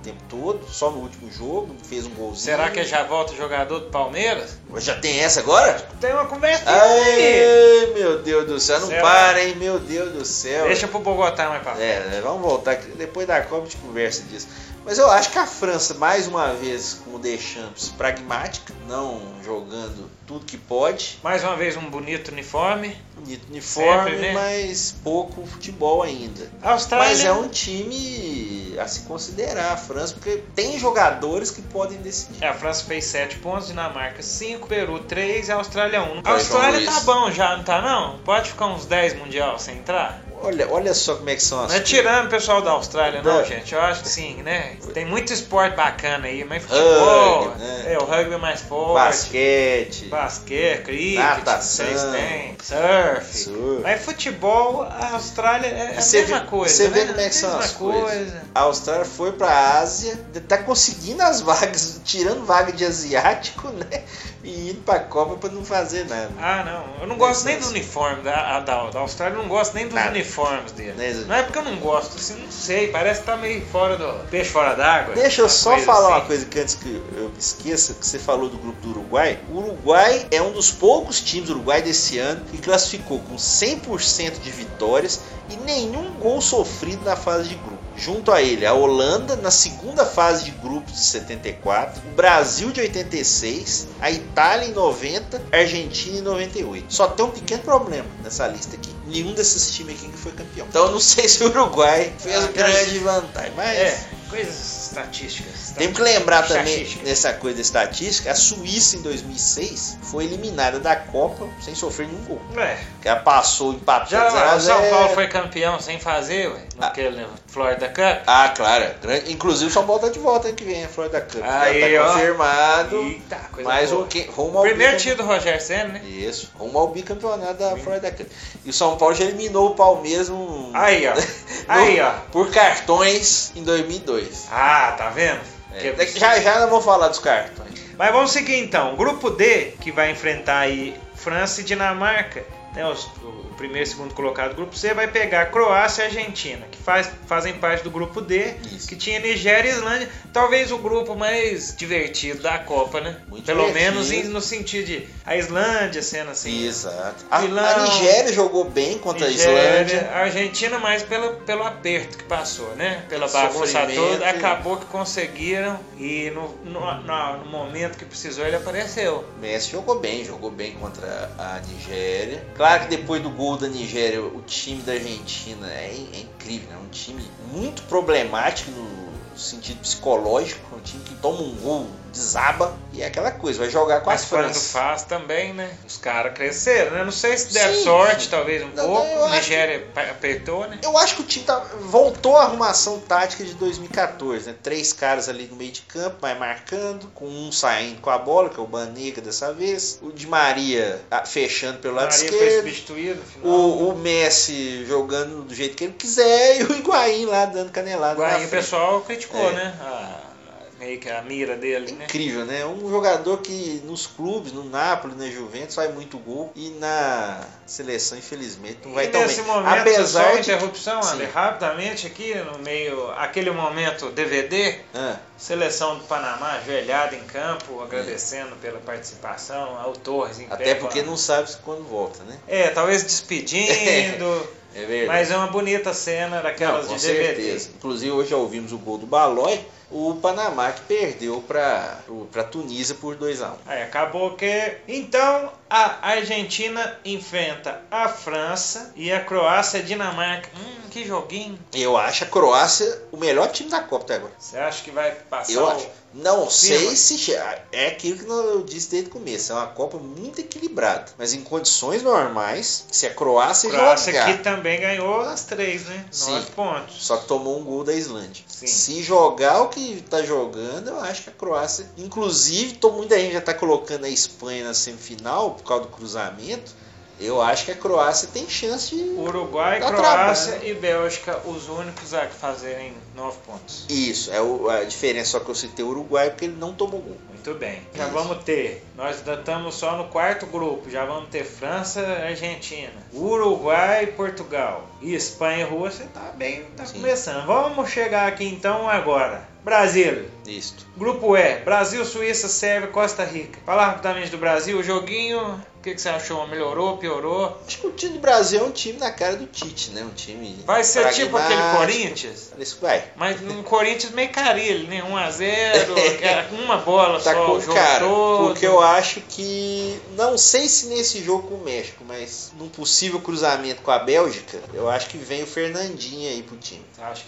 O tempo todo, só no último jogo, fez um golzinho. Será que já volta o jogador do Palmeiras? Já tem essa agora? Tem uma conversa aí. Ai, meu Deus do céu, não Será? para, hein? Meu Deus do céu. Deixa pro Bogotá mais pra frente. É, vamos voltar, que depois da Copa a gente conversa disso. Mas eu acho que a França, mais uma vez, com o Deschamps, pragmática, não jogando tudo que pode. Mais uma vez um bonito uniforme. Bonito uniforme, Sempre, né? mas pouco futebol ainda. A Austrália. Mas é um time a se considerar, a França, porque tem jogadores que podem decidir. É, a França fez 7 pontos, Dinamarca 5, Peru 3 e a Austrália 1. A Vai, Austrália tá bom já, não tá não? Pode ficar uns 10 mundial sem entrar? Olha, olha só como é que são as Não é tirando o pessoal da Austrália, não, Não. gente. Eu acho que sim, né? Tem muito esporte bacana aí, mas futebol. Rugby, né? É, o rugby é mais forte. Basquete. Basquete, cricket, Natação. vocês têm, surf. Surf. Mas futebol, a Austrália é a mesma vê- coisa. você vê né? como é que são as coisa. coisas. A Austrália foi pra Ásia, tá conseguindo as vagas, tirando vaga de asiático, né? E indo pra Copa pra não fazer nada. Ah, não. Eu não gosto nem do Essas- uniforme da, da, da Austrália, eu não gosto nem dos Nada. Uniformes dele. Nem- Não é porque eu não gosto, assim, não sei. Parece que tá meio fora do. peixe fora d'água. Deixa eu só falar assim. uma coisa que antes que eu me esqueça, que você falou do grupo do Uruguai. O Uruguai é um dos poucos times do Uruguai desse ano que classificou com 100% de vitórias e nenhum gol sofrido na fase de grupo. Junto a ele, a Holanda na segunda fase de grupos de 74, o Brasil de 86, a Itália em 90, a Argentina em 98. Só tem um pequeno problema nessa lista aqui. Nenhum desses times aqui que foi campeão. Então eu não sei se o Uruguai fez Ah, grande vantagem, mas É, coisas estatísticas. tem que lembrar também nessa coisa da estatística, a Suíça em 2006 foi eliminada da Copa sem sofrer nenhum gol. É. Que ela passou empatou Já 0 a o São 0. Paulo foi campeão sem fazer, ué, naquele Florida Cup. Ah, claro. Inclusive o São Paulo tá de volta ano que vem, a Florida Cup. Já Aí, tá ó. confirmado. Eita, coisa mais boa. um que rumo ao Primeiro tiro do Roger Senna, né? Isso, rumo ao bicampeonato da Florida Cup. E o São Paulo já eliminou o Palmeiras no, Aí, ó. no- Aí, ó. por cartões em 2002. Ah, tá vendo? É, Que- já já nós vamos falar dos cartões. Mas vamos seguir então. Grupo D, que vai enfrentar aí França e Dinamarca. Né, os- o primeiro e segundo colocado do grupo C, vai pegar Croácia e Argentina, que faz, fazem parte do grupo D, Isso. que tinha Nigéria e Islândia. Talvez o grupo mais divertido da Copa, né? Muito Pelo divertido. menos no sentido de a Islândia sendo assim. Exato. A, Milão, a Nigéria jogou bem contra Nigéria, a Islândia. a Argentina mais pelo, pelo aperto que passou, né? Pela bagunça toda, acabou que conseguiram e no, no, no- no momento que precisou ele apareceu. Messi jogou bem, jogou bem contra a Nigéria. Claro que depois do gol da Nigéria, o time da Argentina é, é incrível, né? Um time muito problemático no sentido psicológico, um time que toma um gol, desaba e é aquela coisa, vai jogar com Mas as França. faz também, né? Os caras cresceram, né? Não sei se deram Sim, sorte, talvez um Não, pouco. acho Nigéria pa- apertou, né? Eu acho que o time tá- voltou à arrumação tática de 2014, né? Três caras ali no meio de campo, vai marcando, com um saindo com a bola, que é o Banega dessa vez. O Di Maria ah, fechando pelo lado Maria foi esquerdo. substituído no final. O, o Messi jogando do jeito que ele quiser e o Higuaín lá dando canelada. Guaim, o pessoal criticou, É. né? A- meio que a mira dele, né? Incrível, né? Um jogador que nos clubes, no Napoli, na Juventus, faz muito gol e na seleção, infelizmente, não vai e tão nesse bem. momento, Apesar só de. interrupção. Ale, rapidamente aqui no meio, aquele momento DVD, Ah, seleção do Panamá ajoelhada em campo, agradecendo pela participação, ao Torres em pé até com porque não sabe quando volta, né? É, talvez despedindo, É verdade. mas é uma bonita cena daquelas Não, com de DVD. certeza. Inclusive hoje já ouvimos o gol do Balói, o Panamá que perdeu para para Tunísia por 2 a 1. Aí acabou que. Então a Argentina enfrenta a França e a Croácia a Dinamarca. Hum, que joguinho. Eu acho a Croácia o melhor time da Copa até agora. Você acha que vai passar Eu o- acho. Não sei se é aquilo que eu disse desde o começo. É uma Copa muito equilibrada. Mas em condições normais, se a Croácia, Croácia jogar. que também ganhou as três, né? Sim. Nove pontos. Só que tomou um gol da Islândia. Sim. Se jogar o que tá jogando, eu acho que a Croácia. Inclusive, tô, muita gente já tá colocando a Espanha na semifinal por causa do cruzamento. Eu acho que a Croácia tem chance de. Uruguai, Croácia trabalho. e Bélgica, os únicos a fazerem nove pontos. Isso, é o- a diferença só que eu citei o Uruguai porque ele não tomou gol. Muito bem. Já Isso. vamos ter. Nós ainda estamos só no quarto grupo. Já vamos ter França, Argentina, Uruguai, Portugal. E Espanha e Rússia tá bem, tá Sim. começando. Vamos chegar aqui então agora. Brasil. Isto. Grupo E, Brasil, Suíça, Sérvia, Costa Rica. Fala rapidamente do Brasil, o joguinho, o que, que você achou? Melhorou, piorou? Acho que o time do Brasil é um time na cara do Tite, né? Um time. Vai ser tipo aquele. Corinthians? Vai. Mas um Corinthians meio carilho, né? 1x0, uma bola Tá só com o jogo cara, todo. porque eu acho que não sei se nesse jogo com o México, mas num possível cruzamento com a Bélgica, eu acho que vem o Fernandinho aí pro time.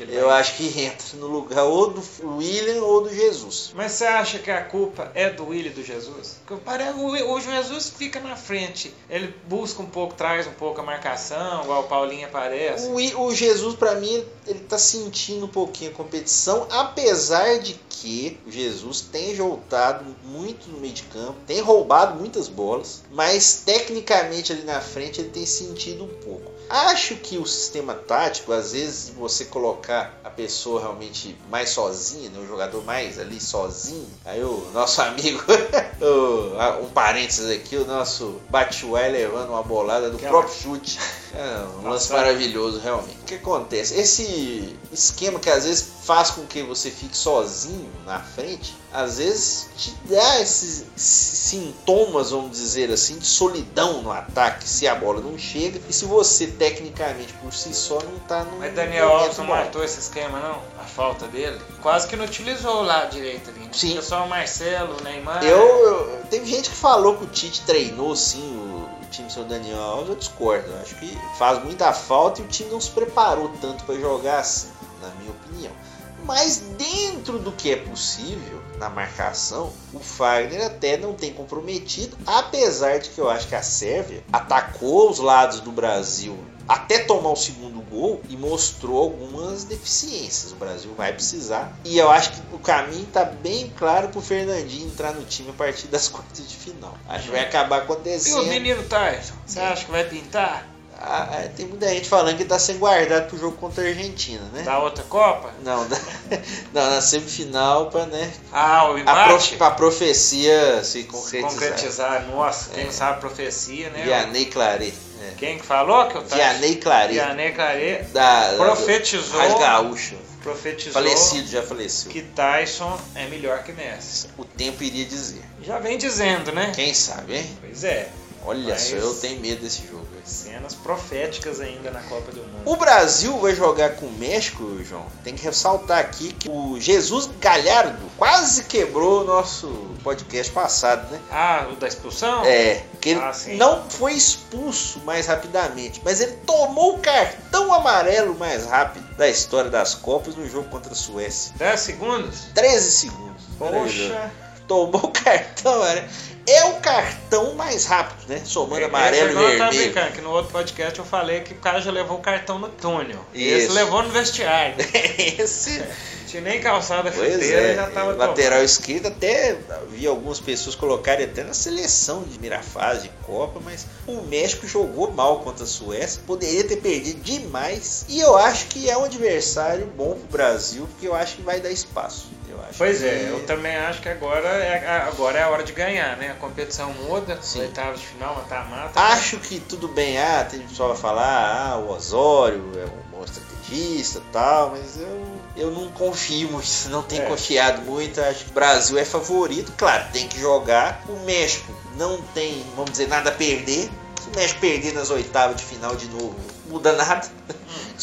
Eu vai- acho que entra no lugar ou do William ou do Jesus. Mas você acha que a culpa é do Willi e do Jesus? Porque o, o Jesus fica na frente. Ele busca um pouco, traz um pouco a marcação, igual o Paulinho aparece. O, o Jesus, pra mim, ele tá sentindo um pouquinho a competição, apesar de que o Jesus tem voltado muito no meio de campo, tem roubado muitas bolas, mas tecnicamente ali na frente ele tem sentido um pouco. Acho que o sistema tático, às vezes, você colocar a pessoa realmente mais sozinha, né, o jogador mais ali sozinho, aí o nosso amigo, um parênteses aqui, o nosso Batshuayi levando uma bolada do Aquela- próprio chute. É um lance maravilhoso, realmente. O que acontece? Esse esquema que às vezes faz com que você fique sozinho na frente, às vezes te dá esses sintomas, vamos dizer assim, de solidão no ataque, se a bola não chega e se você tecnicamente por si só não tá no. Mas Daniel Alves não matou esse esquema, não? A falta dele? Quase que não utilizou o lado direito ali. né? Sim. Fica só o Marcelo, o Neymar. Eu, eu- teve gente que falou que o Tite treinou sim o, o time do seu Daniel Alves, eu discordo. Eu acho que faz muita falta e o time não se preparou tanto para jogar assim, na minha opinião. Mas dentro do que é possível na marcação, o Fagner até não tem comprometido, apesar de que eu acho que a Sérvia atacou os lados do Brasil até tomar o segundo gol e mostrou algumas deficiências. O Brasil vai precisar. E eu acho que o caminho está bem claro para o Fernandinho entrar no time a partir das quartas de final. Acho que vai acabar E o acontecendo. menino Tyson? Você acha que vai pintar? Ah, é, tem muita gente falando que tá sendo guardado pro jogo contra a Argentina, né? Da outra Copa? Não, da- não, na semifinal pra, né? Ah, o A, pra profecia se Se concretizar. concretizar. Nossa, quem É. sabe profecia, né? Vianney Claret. É. Quem que falou que eu tava? Vianney Claret. Vianney Claret Da, da- Profetizou. Rádio Gaúcho. profetizou Falecido, já faleceu. que Tyson é melhor que Messi. O tempo iria dizer. Já vem dizendo, né? Quem sabe, hein? Pois é. Olha Mas- só, eu tenho medo desse jogo. Cenas proféticas ainda na Copa do Mundo. O Brasil vai jogar com o México, João. Tem que ressaltar aqui que o Jesus Galhardo quase quebrou o nosso podcast passado, né? Ah, o da expulsão? É, que ele Ah, não foi expulso mais rapidamente, mas ele tomou o cartão amarelo mais rápido da história das Copas no jogo contra a Suécia. 10 segundos? 13 segundos. Poxa. Tomou o cartão amarelo. É o cartão mais rápido, né? Somando amarelo e Eu tava vermelho. brincando, que no outro podcast eu falei que o cara já levou o cartão no túnel. Esse Isso. levou no vestiário. Esse Tinha nem calçada Pois chuteira é, já tava lateral esquerdo até vi algumas pessoas colocarem até na seleção de primeira fase de Copa, mas o México jogou mal contra a Suécia, poderia ter perdido demais e eu acho que é um adversário bom pro Brasil, porque eu acho que vai dar espaço. Eu acho Pois que- é, eu também acho que agora é, agora é a hora de ganhar, né? A competição muda, oitavas de final, mata-mata. Acho que tudo bem, ah, tem pessoal vai falar, ah, o Osório é um bom tal, mas eu, eu não confio muito, não tenho É. confiado muito, acho que o Brasil é favorito, claro, tem que jogar. O México não tem, vamos dizer, nada a perder. Se o México perder nas oitavas de final de novo, muda nada.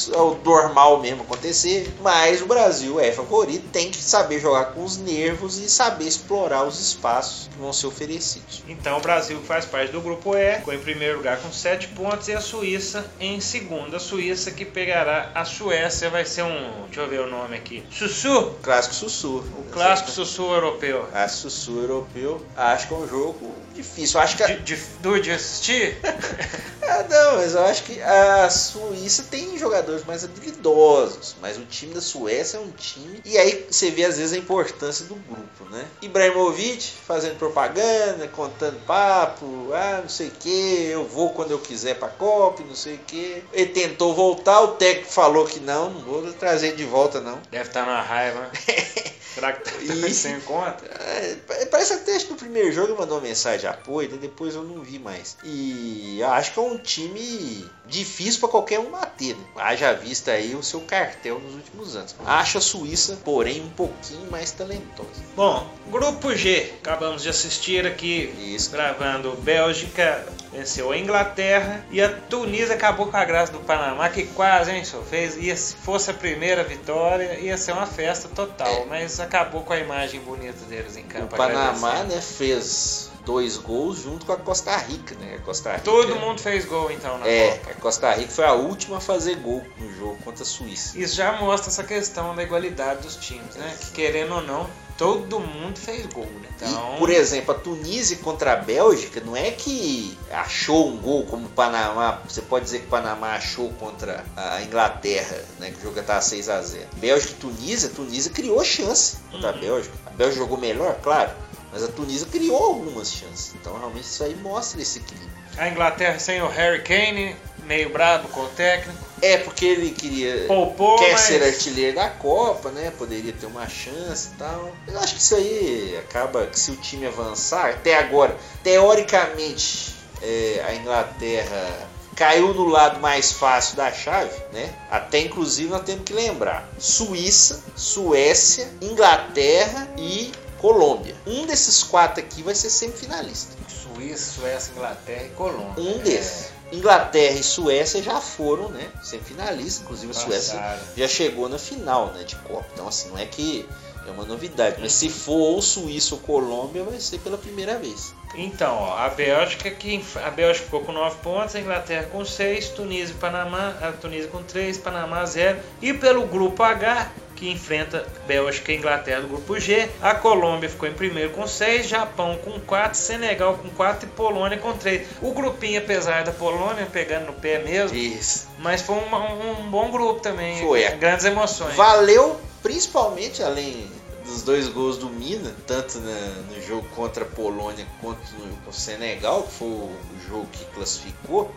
É o normal mesmo acontecer. Mas o Brasil é favorito, tem que saber jogar com os nervos e saber explorar os espaços que vão ser oferecidos. Então o Brasil faz parte do grupo E, ficou em primeiro lugar com 7 pontos e a Suíça em segundo. A Suíça que pegará a Suécia vai ser um, deixa eu ver o nome aqui, Sussu, Clássico Sussu. o clássico Sussu europeu. A Sussu europeu, acho que é um jogo difícil. Acho que. De, de, duro de assistir? Ah, não, mas eu acho que a Suíça tem jogadores mais habilidosos, mas o time da Suécia é um time. E aí você vê às vezes a importância do grupo, né? Ibrahimovic fazendo propaganda, contando papo, ah, não sei o que, eu vou quando eu quiser pra Copa, não sei o que. Ele tentou voltar, o técnico falou que não, não vou trazer de volta não. Deve estar numa raiva. né? Será que tá Ih. sem conta? É, parece até que no primeiro jogo mandou uma mensagem de apoio, daí depois eu não vi mais. E acho que é um time difícil para qualquer um bater. Né? Haja vista aí o seu cartel nos últimos anos. Acho a Suíça, porém, um pouquinho mais talentosa. Bom, grupo G, acabamos de assistir aqui, Isso. gravando Bélgica venceu a Inglaterra e a Tunísia acabou com a graça do Panamá, que quase, hein, senhor? Fez, ia, se fosse a primeira vitória, ia ser uma festa total, É. mas acabou com a imagem bonita deles em O campo. Panamá, agradecendo. né, fez dois gols junto com a Costa Rica, né? A Costa Rica, Todo mundo fez gol então na É, Copa. a Costa Rica foi a última a fazer gol no jogo contra a Suíça. Isso já mostra essa questão da igualdade dos times, né? Que querendo ou não, todo mundo fez gol, né? Então, E, por exemplo, a Tunísia contra a Bélgica não é que achou um gol como o Panamá. Você pode dizer que o Panamá achou contra a Inglaterra, né? Que o jogo estava 6 a 0 Bélgica e Tunísia, a Tunísia criou chance contra a Uhum. Bélgica. A Bélgica jogou melhor, claro. Mas a Tunísia criou algumas chances. Então, realmente, isso aí mostra esse equilíbrio. a Inglaterra sem o Harry Kane, meio brabo com o técnico, É porque ele queria. poupou, quer mas... ser artilheiro da Copa, né? Poderia ter uma chance e tal. Eu acho que isso aí acaba que se o time avançar, até agora, teoricamente, é, a Inglaterra caiu no lado mais fácil da chave, né? Até inclusive nós temos que lembrar: Suíça, Suécia, Inglaterra e Colômbia. Um desses quatro aqui vai ser semifinalista. Suíça, Suécia, Inglaterra e Colômbia. Um desses. Inglaterra e Suécia já foram, né? Semifinalistas. Inclusive a Suécia já chegou na final, né? De Copa. Então, assim, não é que é uma novidade. Mas se for ou Suíça ou Colômbia, vai ser pela primeira vez. Então, ó, a Bélgica que a Bélgica ficou com 9 pontos, a Inglaterra com 6, Tunísia e Panamá, a Tunísia com 3, Panamá 0. E pelo grupo H, que enfrenta Bélgica e Inglaterra do grupo G, a Colômbia ficou em primeiro com 6, Japão com 4, Senegal com 4 e Polônia com 3. O grupinho, apesar da Polônia pegando no pé mesmo, Isso. mas foi uma- um, bom grupo também. Foi. Grandes emoções. Valeu, principalmente além dos dois gols do Mina, tanto na- no jogo contra a Polônia quanto no, com o Senegal, que foi o jogo que classificou.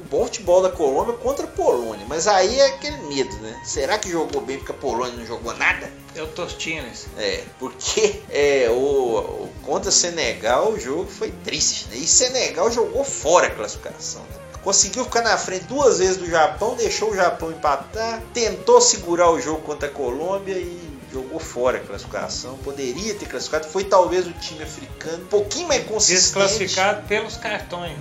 o bom futebol da Colômbia contra a Polônia. Mas aí é aquele medo, né? Será que jogou bem porque a Polônia não jogou nada? Eu tô assistindo isso. É, porque é, o, o- contra Senegal o jogo foi triste, né? E Senegal jogou fora a classificação. né? Conseguiu ficar na frente duas vezes do Japão, deixou o Japão empatar, tentou segurar o jogo contra a Colômbia e jogou fora a classificação. Poderia ter classificado, foi talvez o time africano um pouquinho mais consistente. Desclassificado pelos cartões.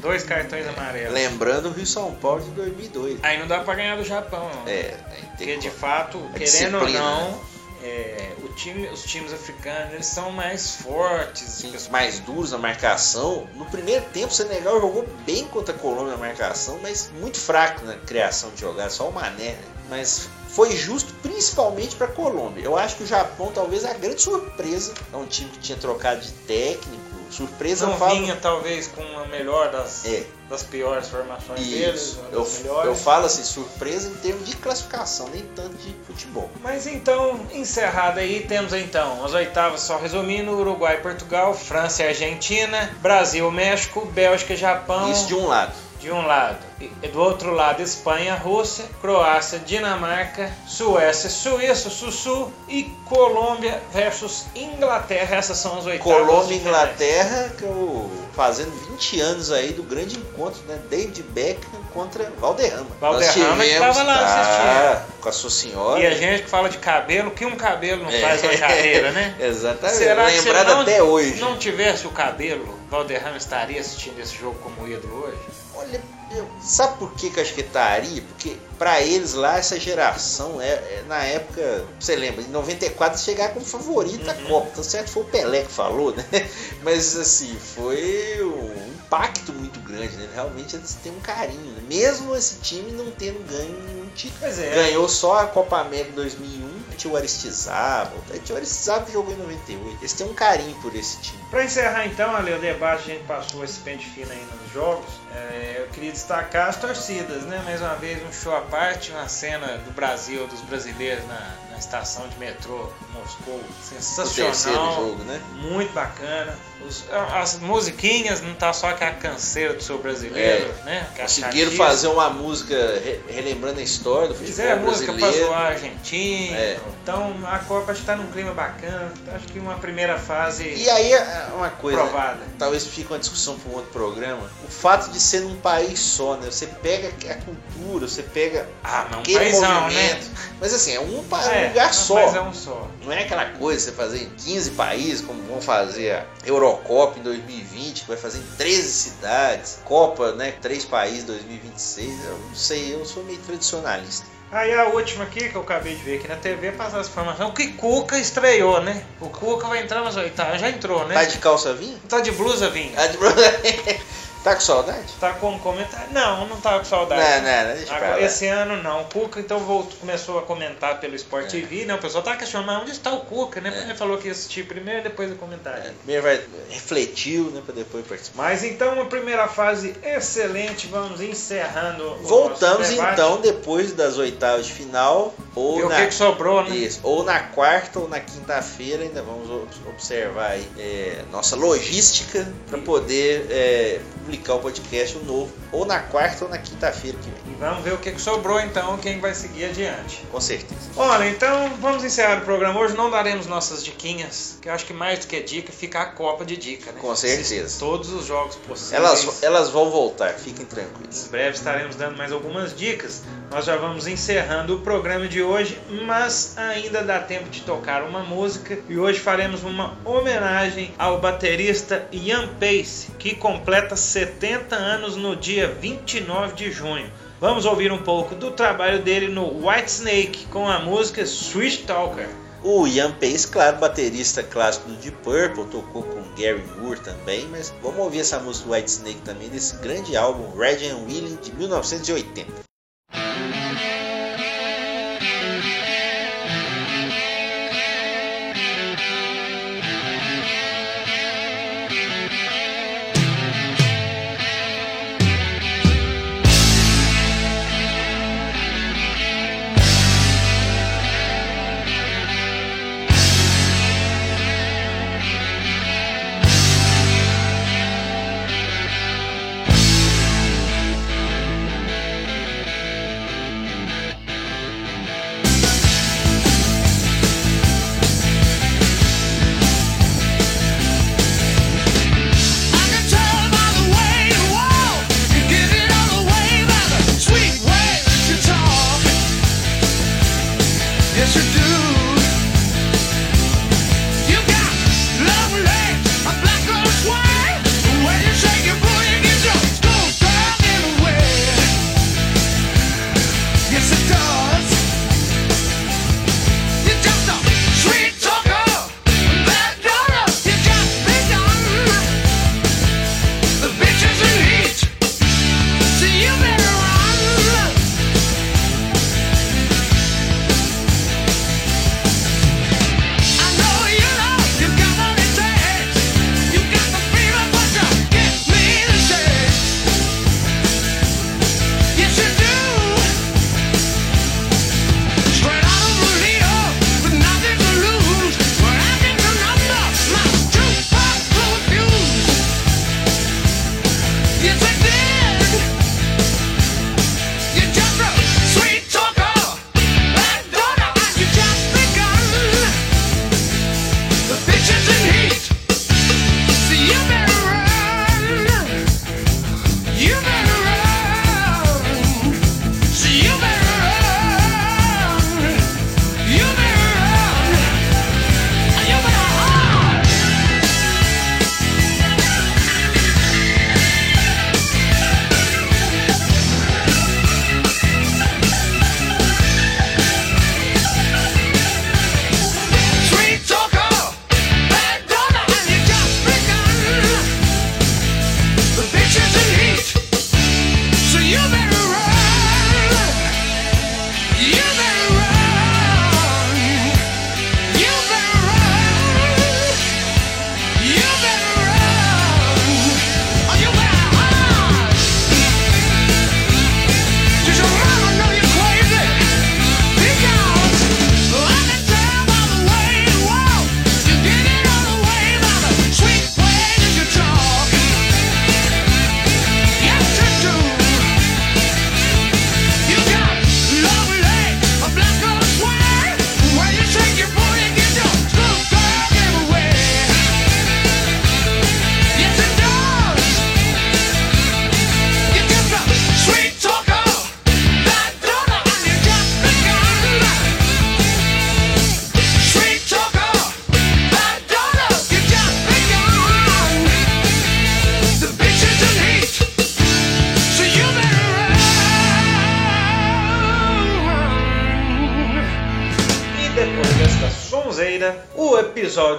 Dois cartões amarelos. Lembrando o Rio São Paulo de 2002. Aí não dá pra ganhar do Japão. não. É, Porque que- de fato, a querendo ou não, né? É, o time, os times africanos eles são mais fortes. Sim, mais duros na marcação. No primeiro tempo, o Senegal jogou bem contra a Colômbia na marcação, mas muito fraco na criação de jogadas, só o Mané. né? Mas foi justo principalmente para a Colômbia. Eu acho que o Japão talvez a grande surpresa. É um time que tinha trocado de técnico. Surpresa Não eu falo- vinha talvez com a melhor das, É. das piores formações deles, Isso. uma Eu, melhores. eu falo assim, surpresa em termos de classificação, nem tanto de futebol. Mas então, encerrado aí, temos então as oitavas, só resumindo, Uruguai, Portugal, França e Argentina, Brasil, México, Bélgica e Japão. Isso de um lado. De um lado. E do outro lado, Espanha, Rússia, Croácia, Dinamarca, Suécia, Suíça, Sussu e Colômbia versus Inglaterra. Essas são as oitavas. Colômbia e Inglaterra, que eu fazendo 20 anos aí do grande encontro, né? David Beckham contra Valderrama. Valderrama que tava lá tá, com a sua senhora. E a gente que fala de cabelo, que um cabelo não É. faz uma carreira, né? Exatamente. Será que Lembrado se não, até hoje. não tivesse o cabelo, Valderrama estaria assistindo esse jogo como ídolo hoje? Olha, eu- sabe por que, que eu acho que estaria? Porque pra eles lá, essa geração, é, é, na época, você lembra, em 94 chegar como favorito da Uhum. Copa. Tá certo, foi o Pelé que falou, né? Mas assim, foi um impacto muito grande, né? Realmente eles têm um carinho, né? Mesmo esse time não tendo ganho nenhum título. Pois é. Ganhou só a Copa América em 2001, tinha o Aristizábal, tinha o Aristizábal jogou em 98. Eles têm um carinho por esse time. Para encerrar então, ali o debate, a gente passou esse pente fino aí nos jogos. É, eu queria destacar as torcidas, né? Mais uma vez um show à parte, uma cena do Brasil, dos brasileiros na, na estação de metrô Moscou, O sensacional. terceiro jogo, né? Muito bacana. Os- as musiquinhas, não tá só aquela canseira do seu brasileiro, É. né? Aquela Conseguiram fazer uma música re- relembrando a história do futebol Fizeram música pra brasileiro. zoar a Argentina. É. Então a Copa acho que tá num clima bacana. Acho que uma primeira fase E aí, é uma coisa, provada. talvez fique uma discussão para um outro programa. O fato de ser num país só, né? Você pega a cultura, você pega Ah, mas aquele paizão, movimento. né? Mas assim, é um, pa- É, um lugar mas só. é um só. Não é aquela coisa você fazer em 15 países, como vão fazer a Eurocopa em 2020, que vai fazer em 13 cidades. Copa, né? Três países em 2026. Eu não sei, eu sou meio tradicionalista. Aí a última aqui que eu acabei de ver aqui na TV, passar essa informação, que Cuca estreou, né? O Cuca vai entrar nas oitavas, já entrou, né? Tá de calça vinha? Tá de blusa vinha. Ah, de- tá com saudade? Tá como comentário? Não, não tava com saudade. Não, não, deixa pra Agora, esse ano não. O Cuca então voltou, começou a comentar pelo Sport TV, né? O pessoal tá questionando, mas onde está o Cuca, né? É. Ele falou que ia assistir primeiro, depois do comentário. Primeiro vai refletiu, né, para depois participar. Mas então, a primeira fase excelente, vamos encerrando. o Voltamos então depois das oitavas de final ou E o na que, que sobrou, né? Isso, ou na quarta ou na quinta-feira ainda vamos ob- observar aí é, nossa logística para poder é, publicar o podcast novo ou na quarta ou na quinta-feira que vem, E vamos ver o que, que sobrou então, quem vai seguir adiante. com certeza. Olha, então vamos encerrar o programa. Hoje não daremos nossas diquinhas, que eu acho que mais do que dica fica a Copa de dica, né? Com certeza. Todos os jogos possíveis. Elas, elas vão voltar, fiquem Em tranquilos. breve estaremos dando mais algumas dicas. Nós já vamos encerrando o programa de hoje, mas ainda dá tempo de tocar uma música e hoje faremos uma homenagem ao baterista Ian Pace, que completa 70 anos no dia 29 de junho. Vamos ouvir um pouco do trabalho dele no White Snake com a música Sweet Talker. O Ian Pace, claro, baterista clássico do Deep Purple, tocou com Gary Moore também, mas vamos ouvir essa música do White Snake também, desse grande álbum Red and Willing de 1980.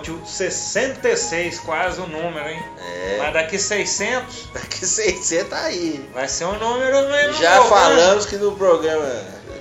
Episódio 66, quase o número, hein? É. Mas daqui 600 Daqui 600 tá aí. vai ser um número mesmo. Já né? falamos que no programa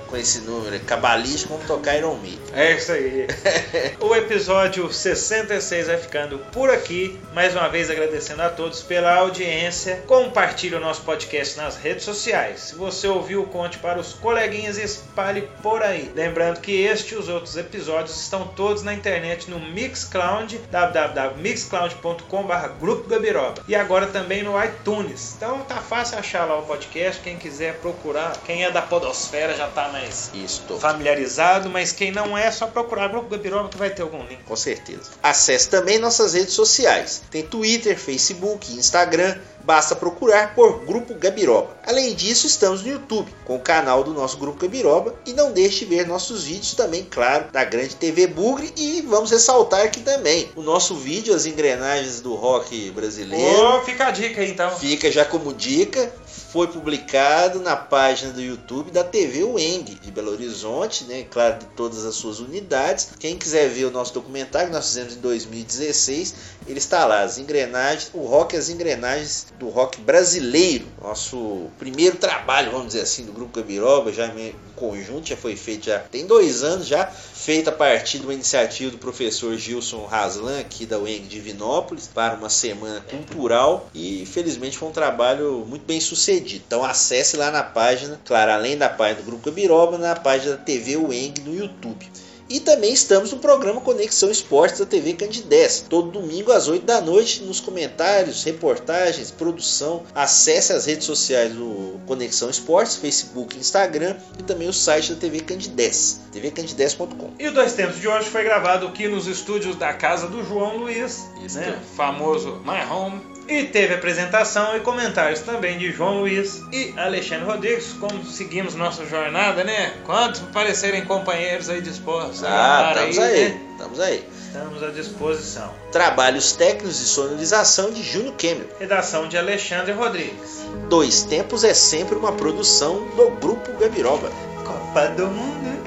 com esse número cabalístico vamos tocar Iron Maiden. É isso aí. o episódio 66 vai ficando por aqui. Mais uma vez agradecendo a todos pela audiência. Compartilhe o nosso podcast nas redes sociais. Se você ouviu, conte para os coleguinhas e espalhe por aí. Lembrando que este e os outros episódios estão todos na internet no Mixcloud, www.mixcloud.com.br Grupo Gabiroba. E agora também no iTunes. Então tá fácil achar lá o podcast. Quem quiser procurar, quem é da Podosfera já tá mais Isto. familiarizado, mas quem não é, é só procurar Grupo Gabiroba que vai ter algum link. Com certeza. Acesse também nossas redes sociais. Tem Twitter, Facebook, Instagram. Basta procurar por Grupo Gabiroba. Além disso, estamos no YouTube com o canal do nosso Grupo Gabiroba. E não deixe de ver nossos vídeos também, claro, da grande TV Bugre. E vamos ressaltar aqui também o nosso vídeo, as engrenagens do rock brasileiro. Ô, fica a dica então. Fica já como dica, foi publicado na página do YouTube da TV Weng de Belo Horizonte, né? Claro, de todas as suas unidades. Quem quiser ver o nosso documentário que nós fizemos em 2016, ele está lá, as engrenagens, o rock as engrenagens do rock brasileiro. Nosso primeiro trabalho, vamos dizer assim, do Grupo Gabiroba, já em conjunto, já foi feito já tem dois anos já, feito a partir de uma iniciativa do professor Gilson Haslan, aqui da UENG de Vinópolis, para uma semana cultural e felizmente foi um trabalho muito bem sucedido. Então acesse lá na página, claro, além da página do Grupo Gabiroba, na página da TV UENG no YouTube. E também estamos no programa Conexão Esportes da TV Candidez, todo domingo às 8 da noite, nos comentários, reportagens, produção. Acesse as redes sociais do Conexão Esportes, Facebook, Instagram e também o site da TV Candidez, tvcandidez.com. E o Dois Tempos de hoje foi gravado aqui nos estúdios da casa do João Luiz, Isso. né? famoso My Home. E teve apresentação e comentários também de João Luiz e Alexandre Rodrigues, como seguimos nossa jornada, né? Quantos parecerem companheiros aí dispostos? Ah, estamos aí, né? estamos aí. Estamos à disposição. Trabalhos técnicos de sonorização de Júnior Cameron. Redação de Alexandre Rodrigues. Dois Tempos é sempre uma produção do Grupo Gabiroba. Copa do Mundo.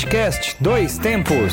Podcast Dois Tempos.